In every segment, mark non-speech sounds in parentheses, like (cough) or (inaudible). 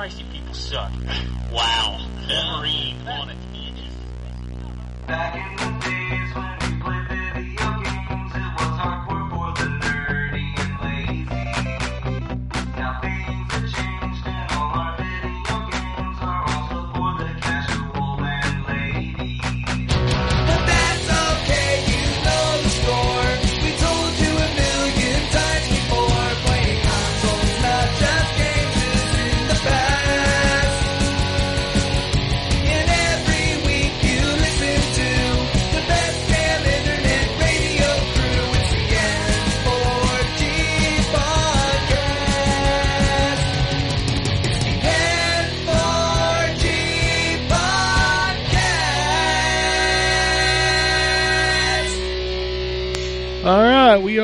Christ, you people suck. (laughs) wow. Wolverine on it. Back in the days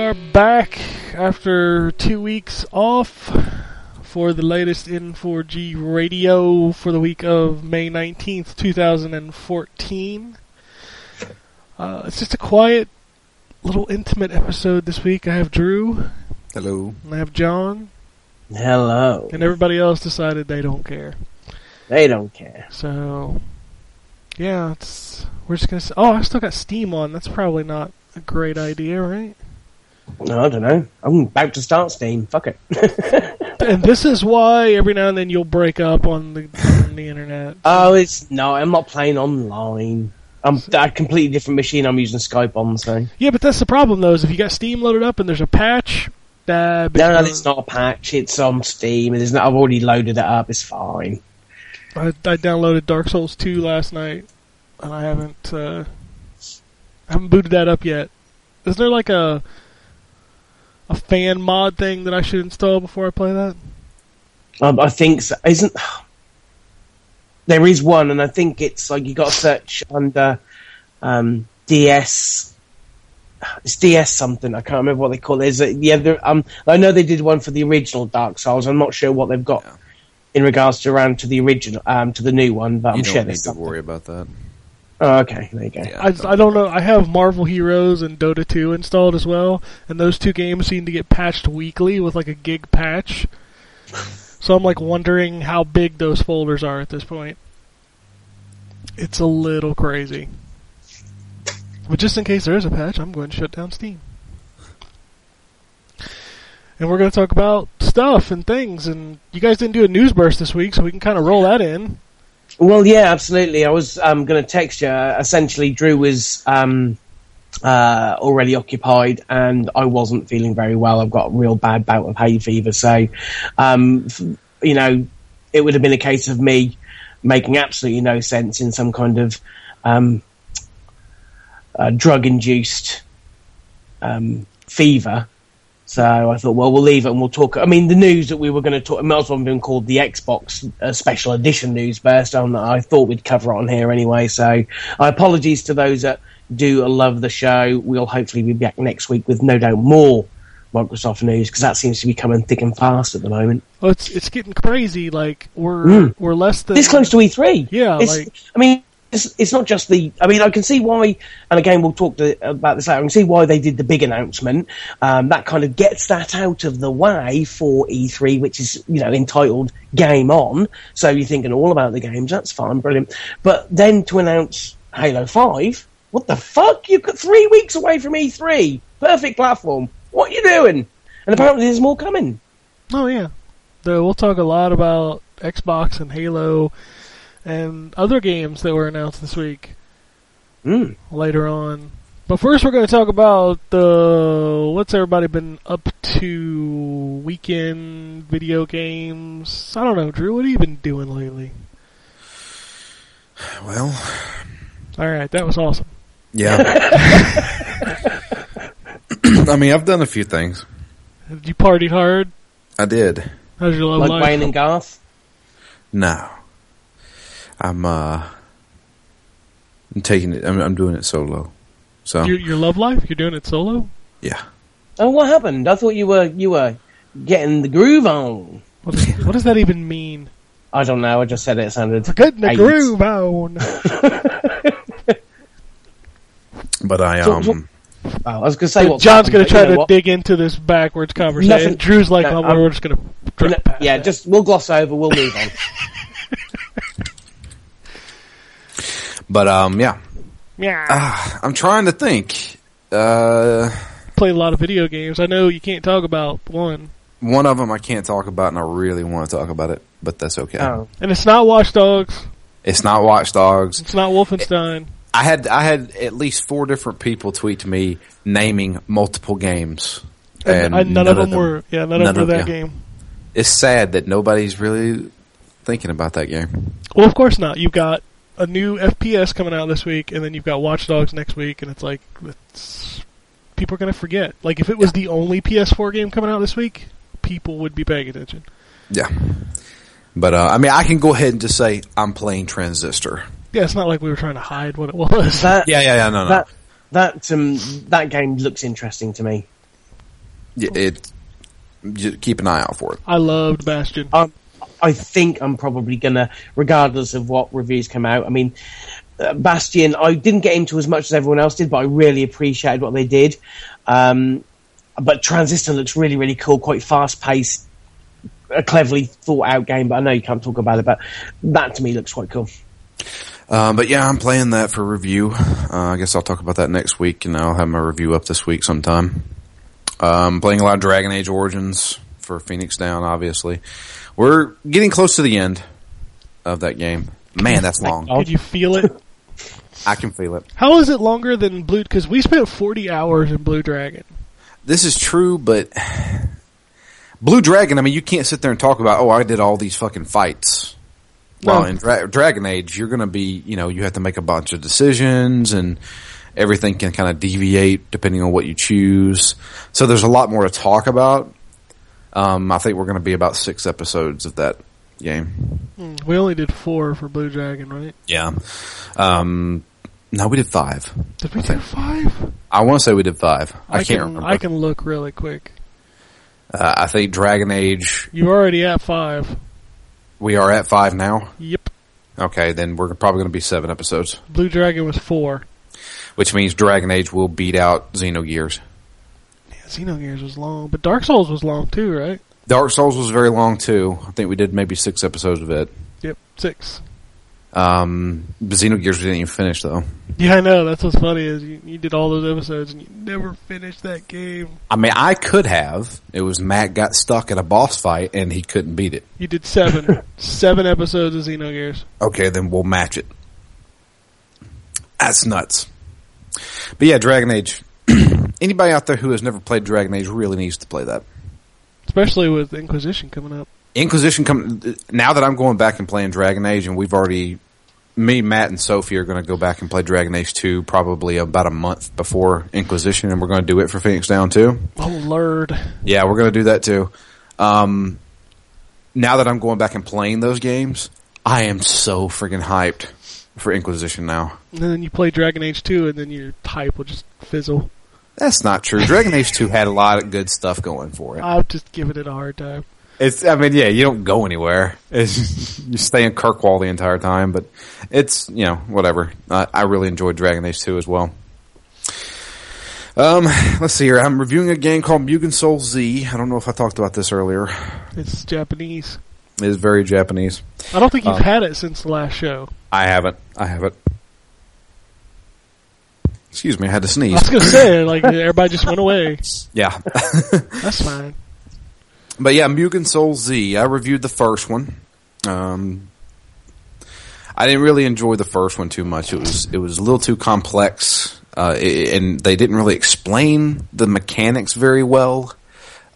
are back after two weeks off for the latest N4G radio for the week of May 19th, 2014. Uh, it's just a quiet, little intimate episode this week. I have Drew, Hello. and I have John, Hello. and everybody else decided they don't care. They don't care. So, yeah, it's we're just gonna. s oh, I still got Steam on. That's probably not a great idea, right? No, I don't know. I'm about to start Steam. Fuck it. (laughs) and this is why every now and then you'll break up on the on the internet. oh, it's no. I'm not playing online. I'm a completely different machine. I'm using Skype on. So Yeah, but that's the problem though. Is if you got Steam loaded up and there's a patch, that no, no, it's not a patch. It's on Steam. It isn't. I've already loaded it up. It's fine. I, I downloaded Dark Souls 2 last night, and I haven't uh, I haven't booted that up yet. Is there like a a fan mod thing that I should install before I play that? Um, I think so. isn't (sighs) there is one, and I think it's like you got to search under um, DS. It's DS something. I can't remember what they call it. Is it? Yeah, there- um, I know they did one for the original Dark Souls. I'm not sure what they've got Yeah. in regards to around to the original, um, to the new one. But I'm you sure don't there's need to something. worry about that. Oh, okay, there you go. Yeah, I, I don't know. I have Marvel Heroes and Dota 2 installed as well, and those two games seem to get patched weekly with like a gig patch. So I'm like wondering how big those folders are at this point. It's a little crazy. But just in case there is a patch, I'm going to shut down Steam. And we're going to talk about stuff and things. And you guys didn't do a news burst this week, so we can kind of roll that in. Well, yeah, absolutely. I was um, going to text you. Essentially, Drew was um, uh, already occupied, and I wasn't feeling very well. I've got a real bad bout of hay fever, so um, you know, it would have been a case of me making absolutely no sense in some kind of um, uh, drug-induced um, fever. So I thought, well, we'll leave it and we'll talk. I mean, the news that we were going to talk, it might as well have been called the Xbox uh, Special Edition News Burst. Um, I thought we'd cover it on here anyway. So, I apologies to those that do love the show. We'll hopefully be back next week with no doubt more Microsoft news because that seems to be coming thick and fast at the moment. Well, it's it's getting crazy. Like we're Mm. we're less than This close to E3. Yeah, like- I mean, it's, it's not just the. I mean, I can see why, and again, we'll talk to, about this later. I can see why they did the big announcement. Um, that kind of gets that out of the way for E3, which is you know entitled "Game On." So you're thinking all about the games. That's fine, brilliant. But then to announce Halo Five, what the fuck? You've got three weeks away from E3. Perfect platform. What are you doing? And apparently, there's more coming. Oh yeah, we'll talk a lot about Xbox and Halo and other games that were announced this week Mm. later on. But first, we're going to talk about the what's everybody been up to weekend video games. I don't know, Drew. What have you been doing lately? Well, All right, that was awesome. yeah. (laughs) (clears throat) I mean, I've done a few things. Did you party hard? I did. How's your love Like life? Wayne and Garth. No. I'm, uh, I'm taking it, I'm, I'm doing it solo. So, your, your love life? You're doing it solo? yeah. Oh, what happened? I thought you were you were getting the groove on. What does, what does that even mean? I don't know. I just said it. it sounded. Getting the AIDS. groove on. (laughs) But I, So- um, so- Well, I was going to say But John's going to try you know to what? dig into this backwards conversation. Nothing- Drew's like, no, oh, I'm- we're just going to No, drop past yeah, that. just we'll gloss over. We'll move on. (laughs) But um, yeah, yeah. Ah, I'm trying to think. Uh, Play a lot of video games. I know you can't talk about one, one of them I can't talk about, and I really want to talk about it, but that's okay. oh. and it's not Watch Dogs. It's not Watch Dogs. It's not Wolfenstein. I had I had at least four different people tweet to me naming multiple games, And, and, I- none, of them, were. Yeah, none, of them were that yeah. game. It's sad that nobody's really thinking about that game. Well, of course not. You've got a new FPS coming out this week, and then you've got Watch Dogs next week, and it's like it's, people are going to forget. Like if it was the only PS4 game coming out this week, people would be paying attention. Yeah, but uh, I mean, I can go ahead and just say I'm playing Transistor. Yeah, it's not like we were trying to hide what it was. That Yeah, yeah, yeah. No, no. that that um that game looks interesting to me. Yeah, it. Just keep an eye out for it. I loved Bastion. Um, I think I'm probably gonna, regardless of what reviews come out. I mean, uh, Bastion, I didn't get into as much as everyone else did, but I really appreciated what they did. Um, but Transistor looks really, really cool, quite fast paced, a cleverly thought out game. But I know you can't talk about it, but that to me looks quite cool. Um, but yeah, I'm playing that for review. Uh, I guess I'll talk about that next week, and I'll have my review up this week sometime. Um, playing a lot of Dragon Age Origins for Phoenix Down, obviously. We're getting close to the end of that game. Man, that's long. Could you feel it? (laughs) I can feel it. How is it longer than Blue? Because we spent 40 hours in Blue Dragon. This is true, but Blue Dragon, I mean, you can't sit there and talk about, oh, I did all these fucking fights. Well, in Dra- Dragon Age, you're going to be, you know, you have to make a bunch of decisions and everything can kind of deviate depending on what you choose. So there's a lot more to talk about. Um, I think we're going to be about six episodes of that game. Hmm, We only did four for Blue Dragon, right? Yeah. Um, no, we did five. Did we do five? I want to say we did five. I, can't can, remember. I can look really quick. uh, I think Dragon Age, You're already at five. we are at five now. Yep. Okay, then we're probably going to be seven episodes, Blue Dragon was four. which means Dragon Age will beat out Xenogears. Yeah, Xenogears was long, but Dark Souls was long too, right? Dark Souls was very long too. I think we did maybe six episodes of it. Yep, six. Um, but Xenogears we didn't even finish though. Yeah, I know. That's what's funny is you, you did all those episodes and you never finished that game. I mean, I could have. It was Matt got stuck in a boss fight and he couldn't beat it. You did seven, (laughs) seven episodes of Xenogears. Okay, then we'll match it. That's nuts. But yeah, Dragon Age. (clears throat) Anybody out there who has never played Dragon Age really needs to play that. Especially with Inquisition coming up. Inquisition come now that I'm going back and playing Dragon Age, and we've already me, Matt, and Sophie are going to go back and play Dragon Age two probably about a month before Inquisition, and we're going to do it for Phoenix Down too. Oh lord, Yeah, we're going to do that too. Um, now that I'm going back and playing those games, I am so freaking hyped for Inquisition now. and then you play Dragon Age two, and then your type will just fizzle. That's not true. Dragon Age two had a lot of good stuff going for it. I'm just giving it a hard time. It's, I mean, yeah, you don't go anywhere. It's, (laughs) you stay in Kirkwall the entire time, but it's, you know, whatever. I, I really enjoyed Dragon Age 2 as well. Um, let's see here. I'm reviewing a game called Mugen Soul Z. I don't know if I talked about this earlier. It's Japanese. It is very Japanese. I don't think you've Um, had it since the last show. I haven't. I haven't. Excuse me, I had to sneeze. I was gonna (coughs) say like everybody just went away. Yeah. (laughs) That's fine. But yeah, Mugen Soul Z. I reviewed the first one. Um, I didn't really enjoy the first one too much. It was it was a little too complex, uh, and they didn't really explain the mechanics very well.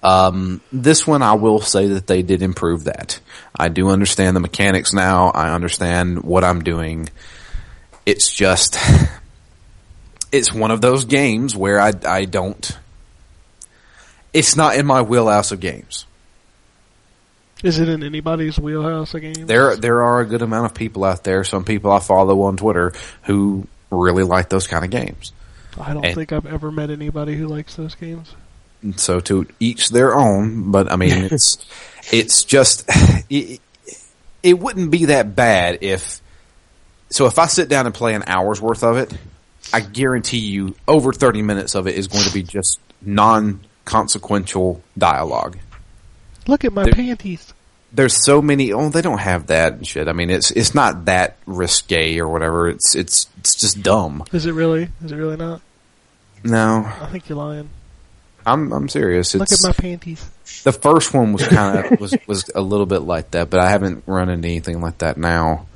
Um, this one, I will say that they did improve that. I do understand the mechanics now. I understand what I'm doing. It's just, it's one of those games where I I don't. It's not in my wheelhouse of games. Is it in anybody's wheelhouse again? There, there are a good amount of people out there. Some people I follow on Twitter who really like those kind of games. I don't and- think I've ever met anybody who likes those games. So to each their own. But I mean, it's (laughs) it's just (laughs) it, it wouldn't be that bad if. So if I sit down and play an hour's worth of it, I guarantee you, over thirty minutes of it is going to be just non-consequential dialogue. Look at my There- panties. There's so many. Oh, they don't have that and shit. I mean, it's it's not that risque or whatever. It's it's it's just dumb. Is it really? Is it really not? No, I think you're lying. I'm I'm serious. Look at my panties. the first one was kind of (laughs) was was a little bit like that, but I haven't run into anything like that now.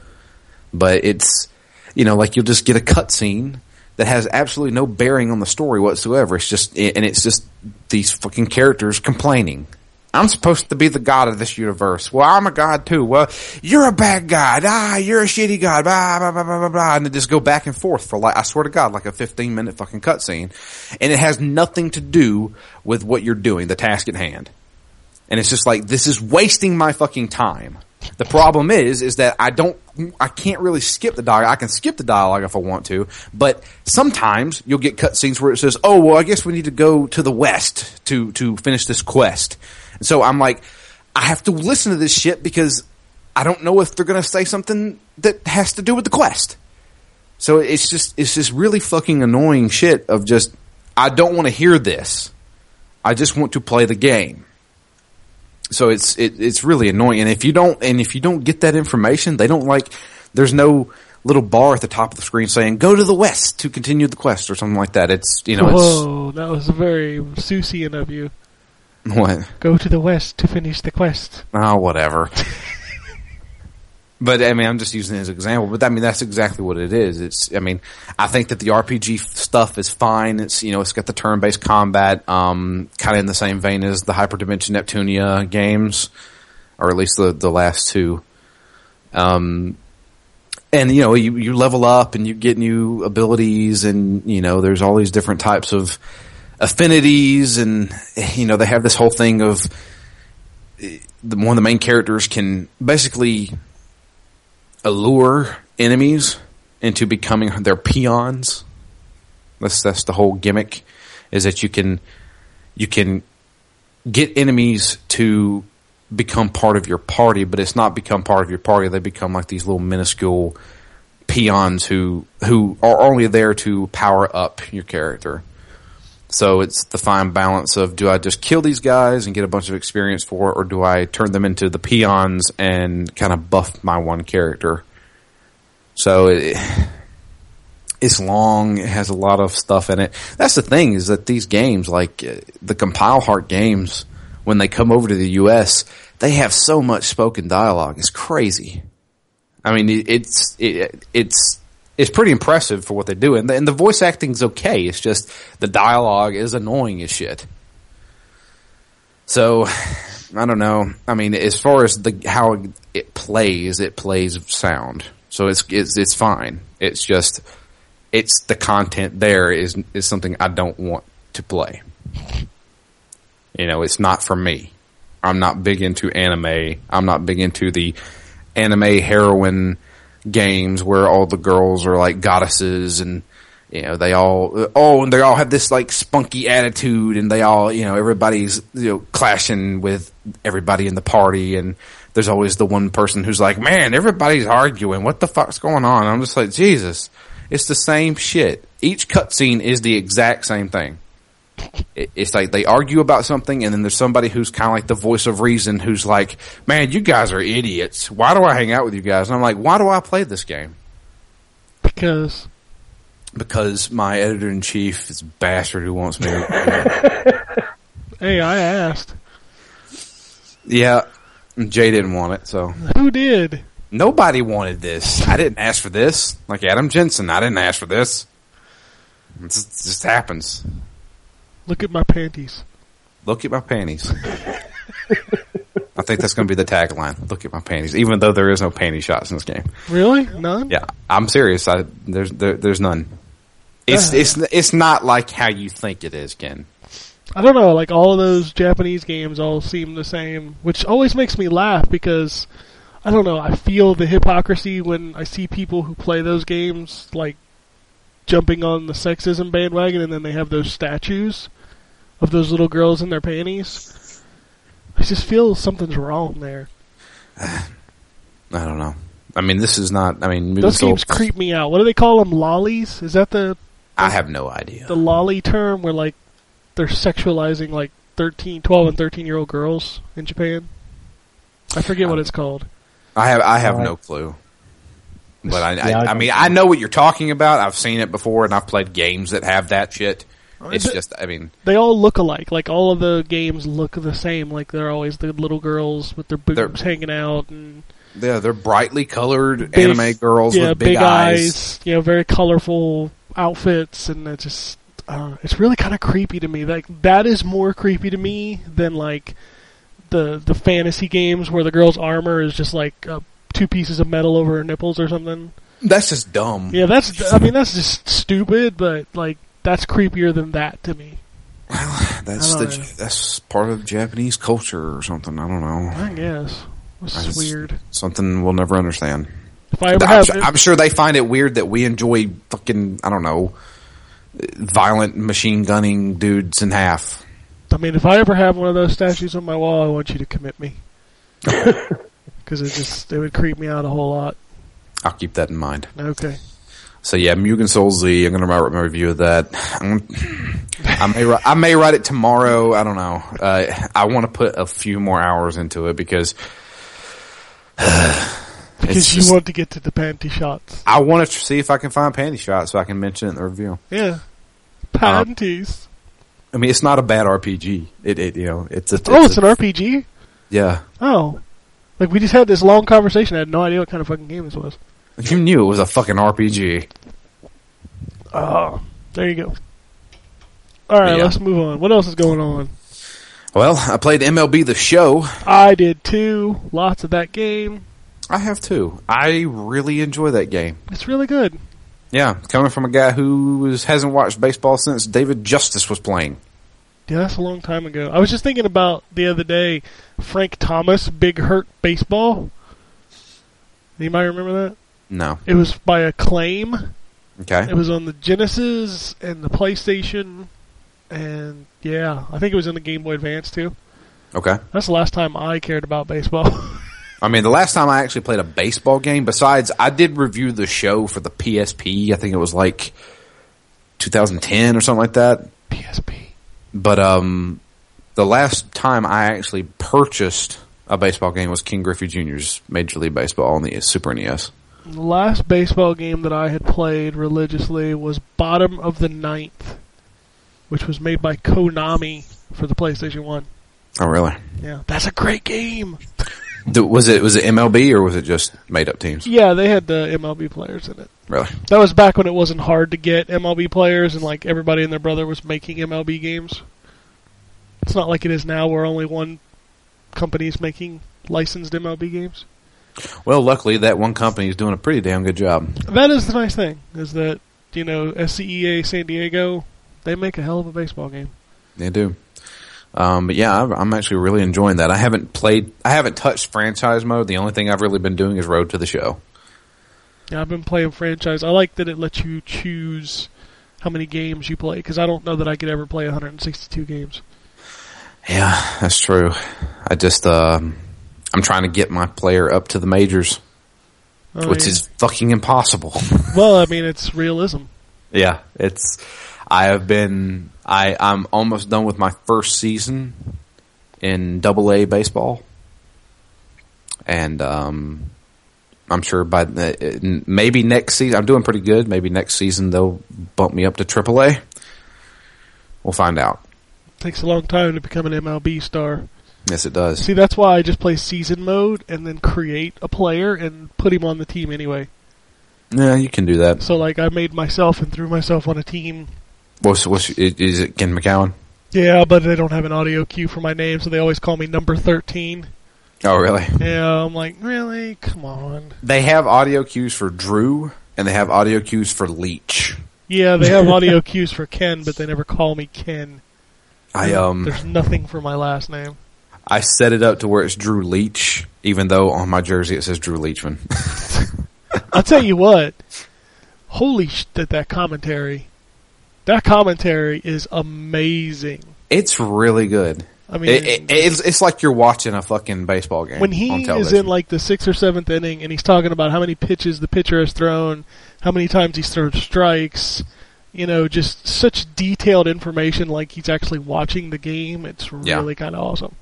But it's you know like you'll just get a cutscene that has absolutely no bearing on the story whatsoever. It's just and it's just these fucking characters complaining. I'm supposed to be the god of this universe. Well, I'm a god too. Well, you're a bad god. Ah, you're a shitty god. Blah, blah, blah, blah, blah, blah. And they just go back and forth for like, I swear to God, like a 15 minute fucking cutscene. And it has nothing to do with what you're doing, the task at hand. And it's just like, this is wasting my fucking time. The problem is, is that I don't, I can't really skip the dialogue. I can skip the dialogue if I want to, but sometimes you'll get cutscenes where it says, oh, well, I guess we need to go to the west to, to finish this quest. And so I'm like, I have to listen to this shit because I don't know if they're going to say something that has to do with the quest. So it's just, it's just really fucking annoying shit of just, I don't want to hear this. I just want to play the game. So it's it, it's really annoying. And if you don't and if you don't get that information, they don't like. There's no little bar at the top of the screen saying "Go to the west to continue the quest" or something like that. It's you know Whoa, that was very Seussian of you. (laughs) what Go to the west to finish the quest. oh whatever. (laughs) but I mean, I'm just using it as an example. But I mean, that's exactly what it is. It's I mean, I think that the RPG stuff is fine. It's you know, it's got the turn-based combat, um, kind of in the same vein as the Hyperdimension Neptunia games, or at least the the last two. Um, and you know, you, you level up and you get new abilities, and you know, there's all these different types of affinities, and you know, they have this whole thing of eh, the one of the main characters can basically allure enemies into becoming their peons. That's that's the whole gimmick, is that you can you can get enemies to become part of your party, but it's not become part of your party. They become like these little minuscule peons who who are only there to power up your character. So it's the fine balance of do I just kill these guys and get a bunch of experience for it, or do I turn them into the peons and kind of buff my one character? So it, it's long. It has a lot of stuff in it. That's the thing is that these games, like uh, the Compile Heart games, when they come over to the U.S., they have so much spoken dialogue. It's crazy. I mean, it's it, it's it's pretty impressive for what they do, and the, and the voice acting's okay. It's just the dialogue is annoying as shit. So, (sighs) I don't know. I mean, as far as the how it plays, it plays sound, so it's it's it's fine. It's just it's the content there is is something I don't want to play. You know, it's not for me. I'm not big into anime. I'm not big into the anime heroine games where all the girls are like goddesses and you know they all oh and they all have this like spunky attitude and they all you know everybody's you know clashing with everybody in the party and there's always the one person who's like man everybody's arguing. What the fuck's going on? I'm just like Jesus it's the same shit. Each cutscene is the exact same thing it's like they argue about something and then there's somebody who's kind of like the voice of reason who's like, man, you guys are idiots. Why do I hang out with you guys? And I'm like, why do I play this game? Because Because my editor in chief is a bastard who wants me to. (laughs) hey, I asked. yeah. Jay didn't want it, so. Who did? Nobody wanted this. I didn't ask for this. Like Adam Jensen, I didn't ask for this. It just, it just happens. Look at my panties. Look at my panties. I think that's going to be the tagline. Look at my panties. Even though there is no panty shots in this game. Really? None? Yeah, I'm serious. I, there's there, there's none. It's Uh. it's it's not like how you think it is, Ken. I don't know, like all of those Japanese games all seem the same, which always makes me laugh because I don't know, I feel the hypocrisy when I see people who play those games like jumping on the sexism bandwagon and then they have those statues of those little girls in their panties. I just feel something's wrong there. (sighs) I don't know. I mean, this is not. I mean, Those games Soul- creep me out. What do they call them? Lollies? Is that the I have no idea. the lolly term where like they're sexualizing like 13, 12 and 13 year old girls in Japan? I forget what it's called. I have I have Right. no clue. But I, I, Yeah, I I don't mean. I know what you're talking about. I've seen it before, and I've played games that have that shit. It's just, I mean, They all look alike. Like all of the games look the same. Like they're always the little girls with their boobs hanging out and they're, they're brightly colored Big- anime girls yeah, with big, eyes. You know, very colorful outfits, and it just I don't know, it's really kind of creepy to me. Like that is more creepy to me than like the the fantasy games where the girl's armor is just like uh, two pieces of metal over her nipples or something. That's just dumb. Yeah, that's I mean that's just stupid, but like that's creepier than that to me. Well, (sighs) That's the know. that's part of Japanese culture or something. I don't know. I guess this That's- weird. Something we'll never understand. If I ever I'm, have, su- I'm sure they find it weird that we enjoy fucking I don't know violent machine gunning dudes in half. I mean, if I ever have one of those statues on my wall, I want you to commit me. (laughs) Because it just it would creep me out a whole lot. I'll keep that in mind. Okay. So yeah, Mugen Soul Z. I'm gonna write my review of that. I'm, may I may write it tomorrow. I don't know. Uh, I want to put a few more hours into it because (sighs) Because you just- want to get to the panty shots. I want to see if I can find panty shots so I can mention it in the review. Yeah. Panties. I mean, it's not a bad RPG. It, it you know, it's a. oh, it's a- an RPG? yeah. Oh. Like, we just had this long conversation. I had no idea what kind of fucking game this was. You knew it was a fucking RPG. Oh. Uh-huh. There you go. Alright, Yeah. let's move on. What else is going on? Well, I played MLB The Show. I did too. Lots of that game. I have too. I really enjoy that game. It's really good. Yeah, coming from a guy who hasn't watched baseball since David Justice was playing. Yeah, that's a long time ago. I was just thinking about the other day, Frank Thomas, Big Hurt Baseball. Anybody remember that? No. It was by Acclaim. Okay. It was on the Genesis and the PlayStation, and yeah, I think it was in the Game Boy Advance too. Okay. That's the last time I cared about baseball. (laughs) I mean, the last time I actually played a baseball game, besides I did review the show for the PSP. I think it was like 2010 or something like that. PSP. But um, the last time I actually purchased a baseball game was Ken Griffey Jr.'s Major League Baseball on the Super NES. The last baseball game that I had played religiously was Bottom of the Ninth, which was made by Konami for the PlayStation One. Oh, really? Yeah, that's a great game. Was it was it MLB or was it just made up teams? Yeah, they had the MLB players in it. Really? That was back when it wasn't hard to get MLB players, and like everybody and their brother was making MLB games. It's not like it is now, where only one company is making licensed MLB games. Well, luckily that one company is doing a pretty damn good job. That is the nice thing, is that you know SCEA San Diego, they make a hell of a baseball game. They do. Um, but yeah, I'm- actually really enjoying that. I haven't played, I haven't touched franchise mode. The only thing I've really been doing is Road to the Show. Yeah, I've been playing franchise. I like that it lets you choose how many games you play, because I don't know that I could ever play 162 games. Yeah, that's true. I just, um, I'm trying to get my player up to the majors, I which mean- is fucking impossible. (laughs) well, I mean, it's realism. yeah, it's, I have been, I, I'm almost done with my first season in double A baseball. And, um, I'm sure by the, maybe next season, I'm doing pretty good. Maybe next season they'll bump me up to triple A. We'll find out. takes a long time to become an MLB star. Yes, it does. See, that's why I just play season mode and then create a player and put him on the team anyway. Yeah, you can do that. So, like, I made myself and threw myself on a team. What's, what's, is it Ken McCowan? Yeah, but they don't have an audio cue for my name, so they always call me number 13. Oh, really? Yeah, I'm like, really? Come on. They have audio cues for Drew, and they have audio cues for Leech. Yeah, they have (laughs) audio cues for Ken, but they never call me Ken. I um There's nothing for my last name. I set it up to where it's Drew Leach, even though on my jersey it says Drew Leachman. (laughs) I'll tell you what. Holy sh! That that commentary, that commentary is amazing. it's really good. I mean, It, it, it's it's like you're watching a fucking baseball game when he is in like the sixth or seventh inning and he's talking about how many pitches the pitcher has thrown, how many times he's thrown strikes, you know, just such detailed information, like he's actually watching the game. It's Yeah. really kind of awesome.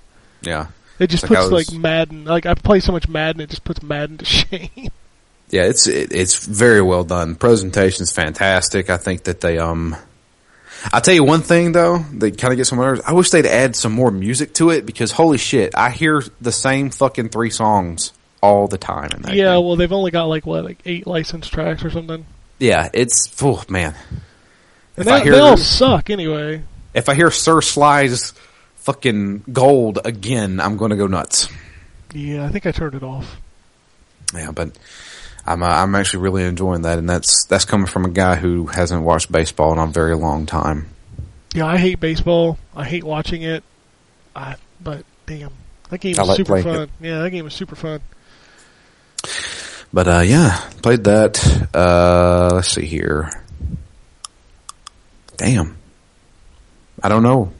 Yeah. It just Like puts was- like Madden. Like I play so much Madden, it just puts Madden to (laughs) shame. Yeah, it's it, it's very well done. Presentation's fantastic. I think that they um I'll tell you one thing though, that kind of gets on my nerves. I wish they'd add some more music to it because holy shit, I hear the same fucking three songs all the time in that yeah, game. well, they've only got like what, like eight licensed tracks or something, Yeah, it's oh man. and If I hear they all suck anyway. If I hear Sir Sly's fucking gold again, I'm going to go nuts. Yeah, I think I turned it off. Yeah, but I'm uh, I'm actually really enjoying that, and that's that's coming from a guy who hasn't watched baseball in a very long time. Yeah, I hate baseball. I hate watching it. I, but damn, that game was like super fun. Yeah, that game was super fun. But uh, yeah, played that. Uh, let's see here. Damn, I don't know.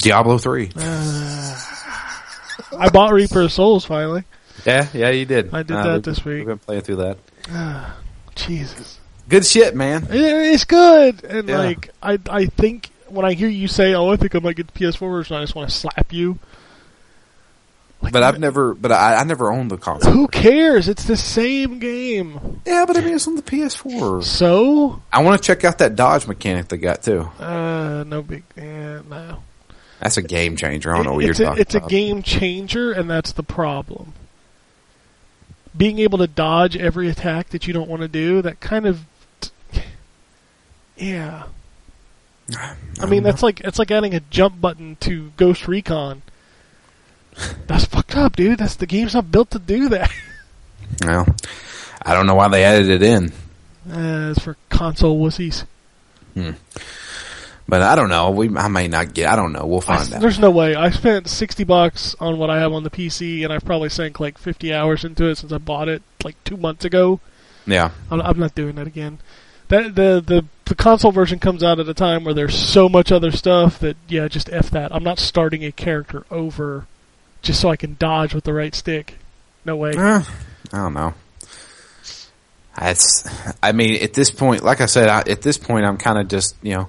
Diablo three. (sighs) I bought Reaper of Souls finally. Yeah, yeah, you did. I did Uh, that we've- this week. We've been playing through that. (sighs) Jesus, Good shit, man. It- it's good. And Yeah. like, I I think when I hear you say, "Oh, I think I might get the PS4 version," I just want to slap you. Like, But I've never, but I, I never owned the console. Who cares? It's the same game. Yeah, but I mean, it's on the PS4. So, I want to check out that dodge mechanic they got too. uh, no big, eh, no. That's a game changer. I don't know what it's you're a, talking it's about. It's a game changer, and that's the problem. Being able to dodge every attack that you don't want to do, that kind of, yeah. I mean, that's like it's like adding a jump button to Ghost Recon. That's fucked up, dude. That's the game's not built to do that. (laughs) Well, I don't know why they added it in, Uh, it's for console wussies. But I don't know. We I may not get. I don't know. We'll I- find out. there's no way. I spent sixty bucks on what I have on the PC, and I've probably sank like fifty hours into it since I bought it like two months ago. Yeah, I'm, I'm not doing that again. That the the the console version comes out at a time where there's so much other stuff that yeah, just f that. I'm not starting a character over just so I can dodge with the right stick. No way. Eh, I don't know. That's. I mean, at this point, like I said, I, at this point, I'm kind of just you know.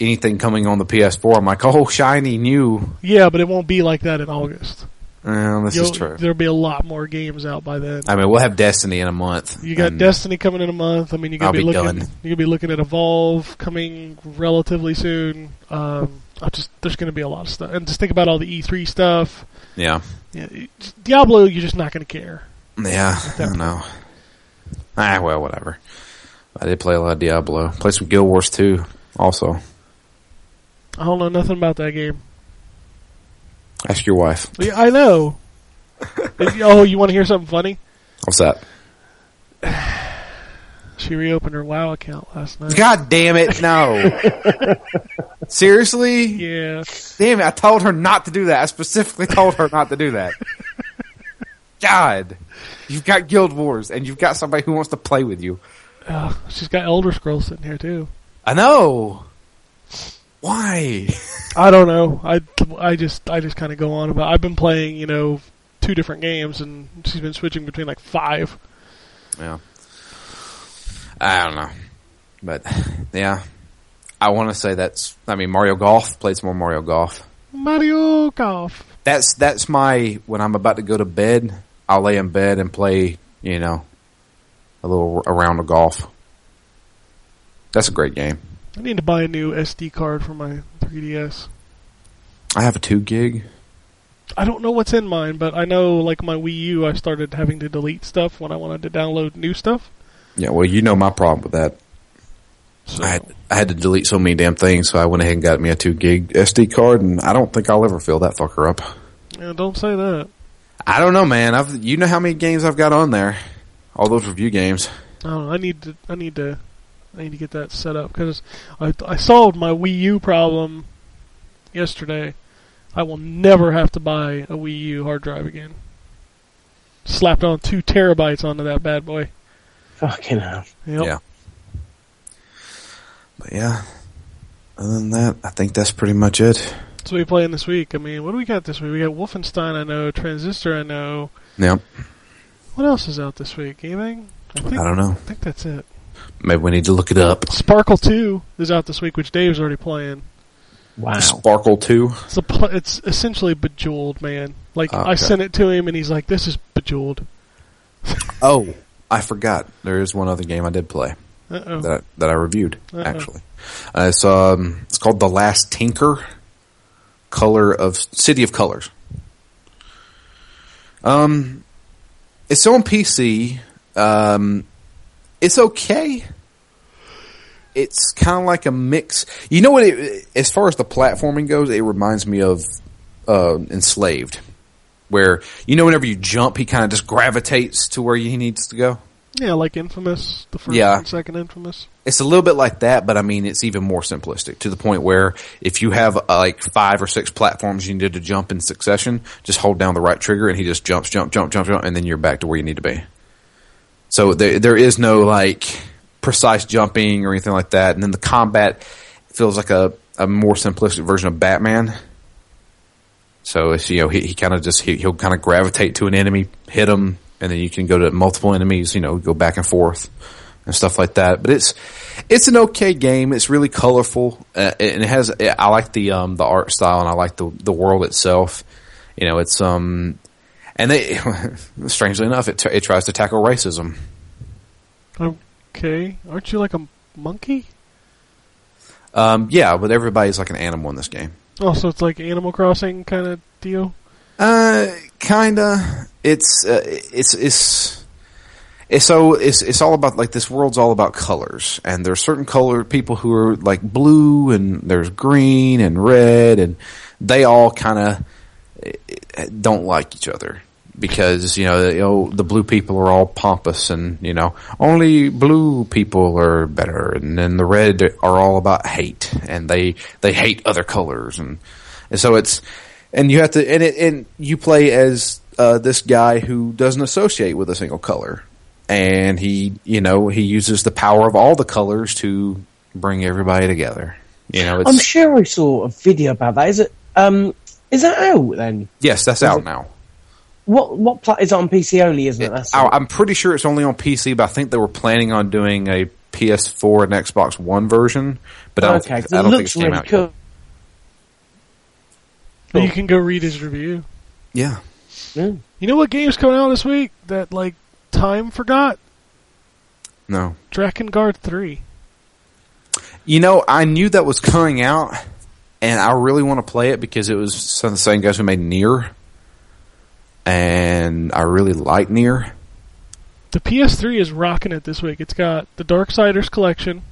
Anything coming on the PS4, I'm like, oh, shiny new. Yeah, but it won't be like that in August. Well, this is You'll- true. There'll be a lot more games out by then. I mean, we'll have Destiny in a month. You got Destiny coming in a month. I mean, you're gonna I'll be, be looking. done. You're gonna be looking at Evolve coming relatively soon. Um, I just there's gonna be a lot of stuff, and just think about all the E3 stuff. Yeah, Yeah, Diablo, you're just not gonna care. yeah. I don't know. Ah, well, whatever. I did play a lot of Diablo. Play some Guild Wars 2 also. I don't know nothing about that game. Ask your wife. Yeah, I know. (laughs) If- oh, you want to hear something funny? What's that? (sighs) She reopened her WoW account last night. God damn it, no. (laughs) Seriously? Yeah, Damn it, I told her not to do that. I specifically told her not to do that. (laughs) God. You've got Guild Wars and you've got somebody who wants to play with you. Ugh, she's got Elder Scrolls sitting here too. I know. Why? I don't know. I, I just I just kind of go on about. I've been playing, you know, two different games, and she's been switching between like five. Yeah. I don't know. But, yeah. I want to say that's, I mean, Mario Golf, played some more Mario Golf. Mario Golf. That's, that's my, when I'm about to go to bed, I'll lay in bed and play, you know, a little a round of golf. That's a great game. I need to buy a new SD card for my 3DS. I have a two gig. I don't know what's in mine, but I know like my Wii U, I started having to delete stuff when I wanted to download new stuff. Yeah, well, you know my problem with that. So I had, I had to delete so many damn things, so I went ahead and got me a two gig SD card, and I don't think I'll ever fill that fucker up. yeah, don't say that. I don't know, man. I've you know how many games I've got on there, all those review games. Know. I need to. I need to. I need to get that set up because I I solved my Wii U problem yesterday. I will never have to buy a Wii U hard drive again. Slapped on two terabytes onto that bad boy. Fucking hell. Yep. Yeah. But yeah, other than that, I think that's pretty much it. So we playing this week. I mean, what do we got this week? We got Wolfenstein. I know Transistor. I know. Yep. What else is out this week? Anything? I think. I don't know. I think that's it. Maybe we need to look it up. Sparkle Two is out this week, which Dave's already playing. Wow. Sparkle two. It's a it's essentially Bejeweled, man. Like I sent it to him, and he's like, "This is Bejeweled." (laughs) Oh, I forgot. There is one other game I did play Uh oh. that that I reviewed Uh-oh. actually. Uh, it's um it's called The Last Tinker. Color of City of Colors. Um, it's on PC. Um, it's okay. It's kind of like a mix. You know what? It, as far as the platforming goes, it reminds me of uh, Enslaved, where you know whenever you jump, he kind of just gravitates to where he needs to go. Yeah, like Infamous, the first Yeah. and second Infamous. It's a little bit like that, but I mean, it's even more simplistic to the point where if you have uh, like five or six platforms you need to jump in succession, just hold down the right trigger and he just jumps, jump, jump, jump, jump, and then you're back to where you need to be. So there, there is no like precise jumping or anything like that. And then the combat feels like a, a more simplistic version of Batman. So it's, you know, he, he kind of just, he, he'll kind of gravitate to an enemy, hit him, and then you can go to multiple enemies, you know, go back and forth and stuff like that. But it's, it's an okay game. It's really colorful. Uh, and it has, I like the, um, the art style and I like the, the world itself. You know, it's, um, and they, (laughs) strangely enough, it, t- it tries to tackle racism. Okay, aren't you like a monkey? Um, yeah, but everybody's like an animal in this game. Oh, so it's like Animal Crossing kind of deal. Uh, kinda. It's uh, it's it's it's so it's it's all about like this world's all about colors, and there's certain color people who are like blue, and there's green and red, and they all kind of don't like each other because you know, you know the blue people are all pompous, and you know only blue people are better, and then the red are all about hate, and they they hate other colors, and and so it's and you have to and it and you play as uh, this guy who doesn't associate with a single color, and he you know he uses the power of all the colors to bring everybody together. You know, it's I'm sure I saw a video about that. Is it? Um, is that out then? yes, that's out now. What what pla- is it on PC only? Isn't it? That's I, I'm pretty sure it's only on PC, but I think they were planning on doing a PS4 and Xbox One version. But I don't, okay. think, 'cause I don't think looks it came really out cool. yet. But you can go read his review. Yeah, Yeah. You know what game's coming out this week that like time forgot? no. Drakengard three. You know, I knew that was coming out, and I really want to play it because it was some of the same guys who made NieR, and I really like NieR. The PS3 is rocking it this week. It's got the Darksiders collection,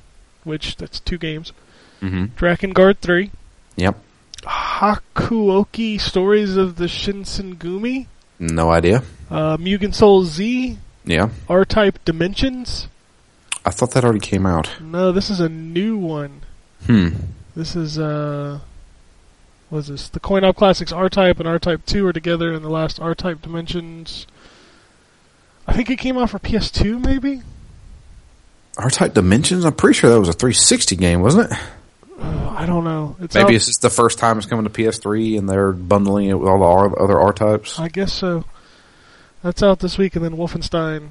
which that's two games. Mm-hmm. Drakengard three. Yep. Hakuoki Stories of the Shinsengumi. No idea. Uh, Mugen Soul Z. Yeah. R-Type Dimensions. I thought that already came out. No, this is a new one. Hmm. This is uh, what is this? The Coin Op Classics R-Type and R-Type Two are together in the last R-Type Dimensions. I think it came out for PS2, maybe. R-Type Dimensions? I'm pretty sure that was a 360 game, wasn't it? Uh, I don't know. It's Maybe out- it's just the first time it's coming to PS3 and they're bundling it with all the R- other R-Types. I guess so. That's out this week, and then Wolfenstein.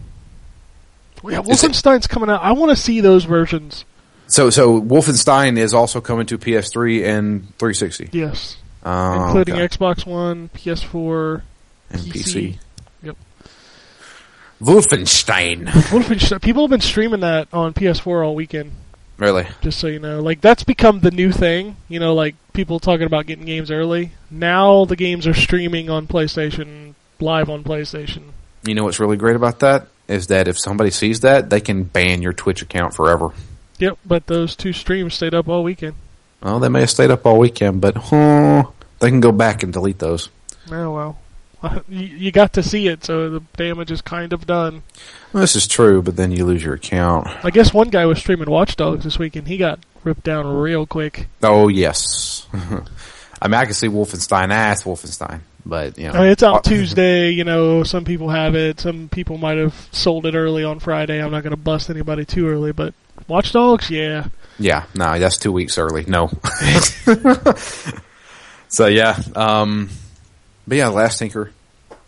Yeah, Is it- Wolfenstein's coming out. I want to see those versions. So, so Wolfenstein is also coming to PS3 and 360. Yes, Oh, including okay. Xbox One, PS4, and PC. PC. Yep. Wolfenstein. Wolfenstein. People have been streaming that on PS4 all weekend. Really? Just so you know, like that's become the new thing. You know, like people talking about getting games early. Now the games are streaming on PlayStation, live on PlayStation. You know what's really great about that is that if somebody sees that, they can ban your Twitch account forever. Yep, but those two streams stayed up all weekend. Well, they may have stayed up all weekend, but huh, they can go back and delete those. Oh well, (laughs) you, you got to see it, so the damage is kind of done. Well, this is true, but then you lose your account. I guess one guy was streaming Watch Dogs this week, and he got ripped down real quick. Oh yes. (laughs) I mean, I can see Wolfenstein ass Wolfenstein, but you know, I mean, it's out Tuesday. You know, some people have it. Some people might have sold it early on Friday. I'm not going to bust anybody too early, but Watch Dogs, yeah. Yeah, no, that's two weeks early. No. (laughs) so yeah, um, but yeah, Last Tinker,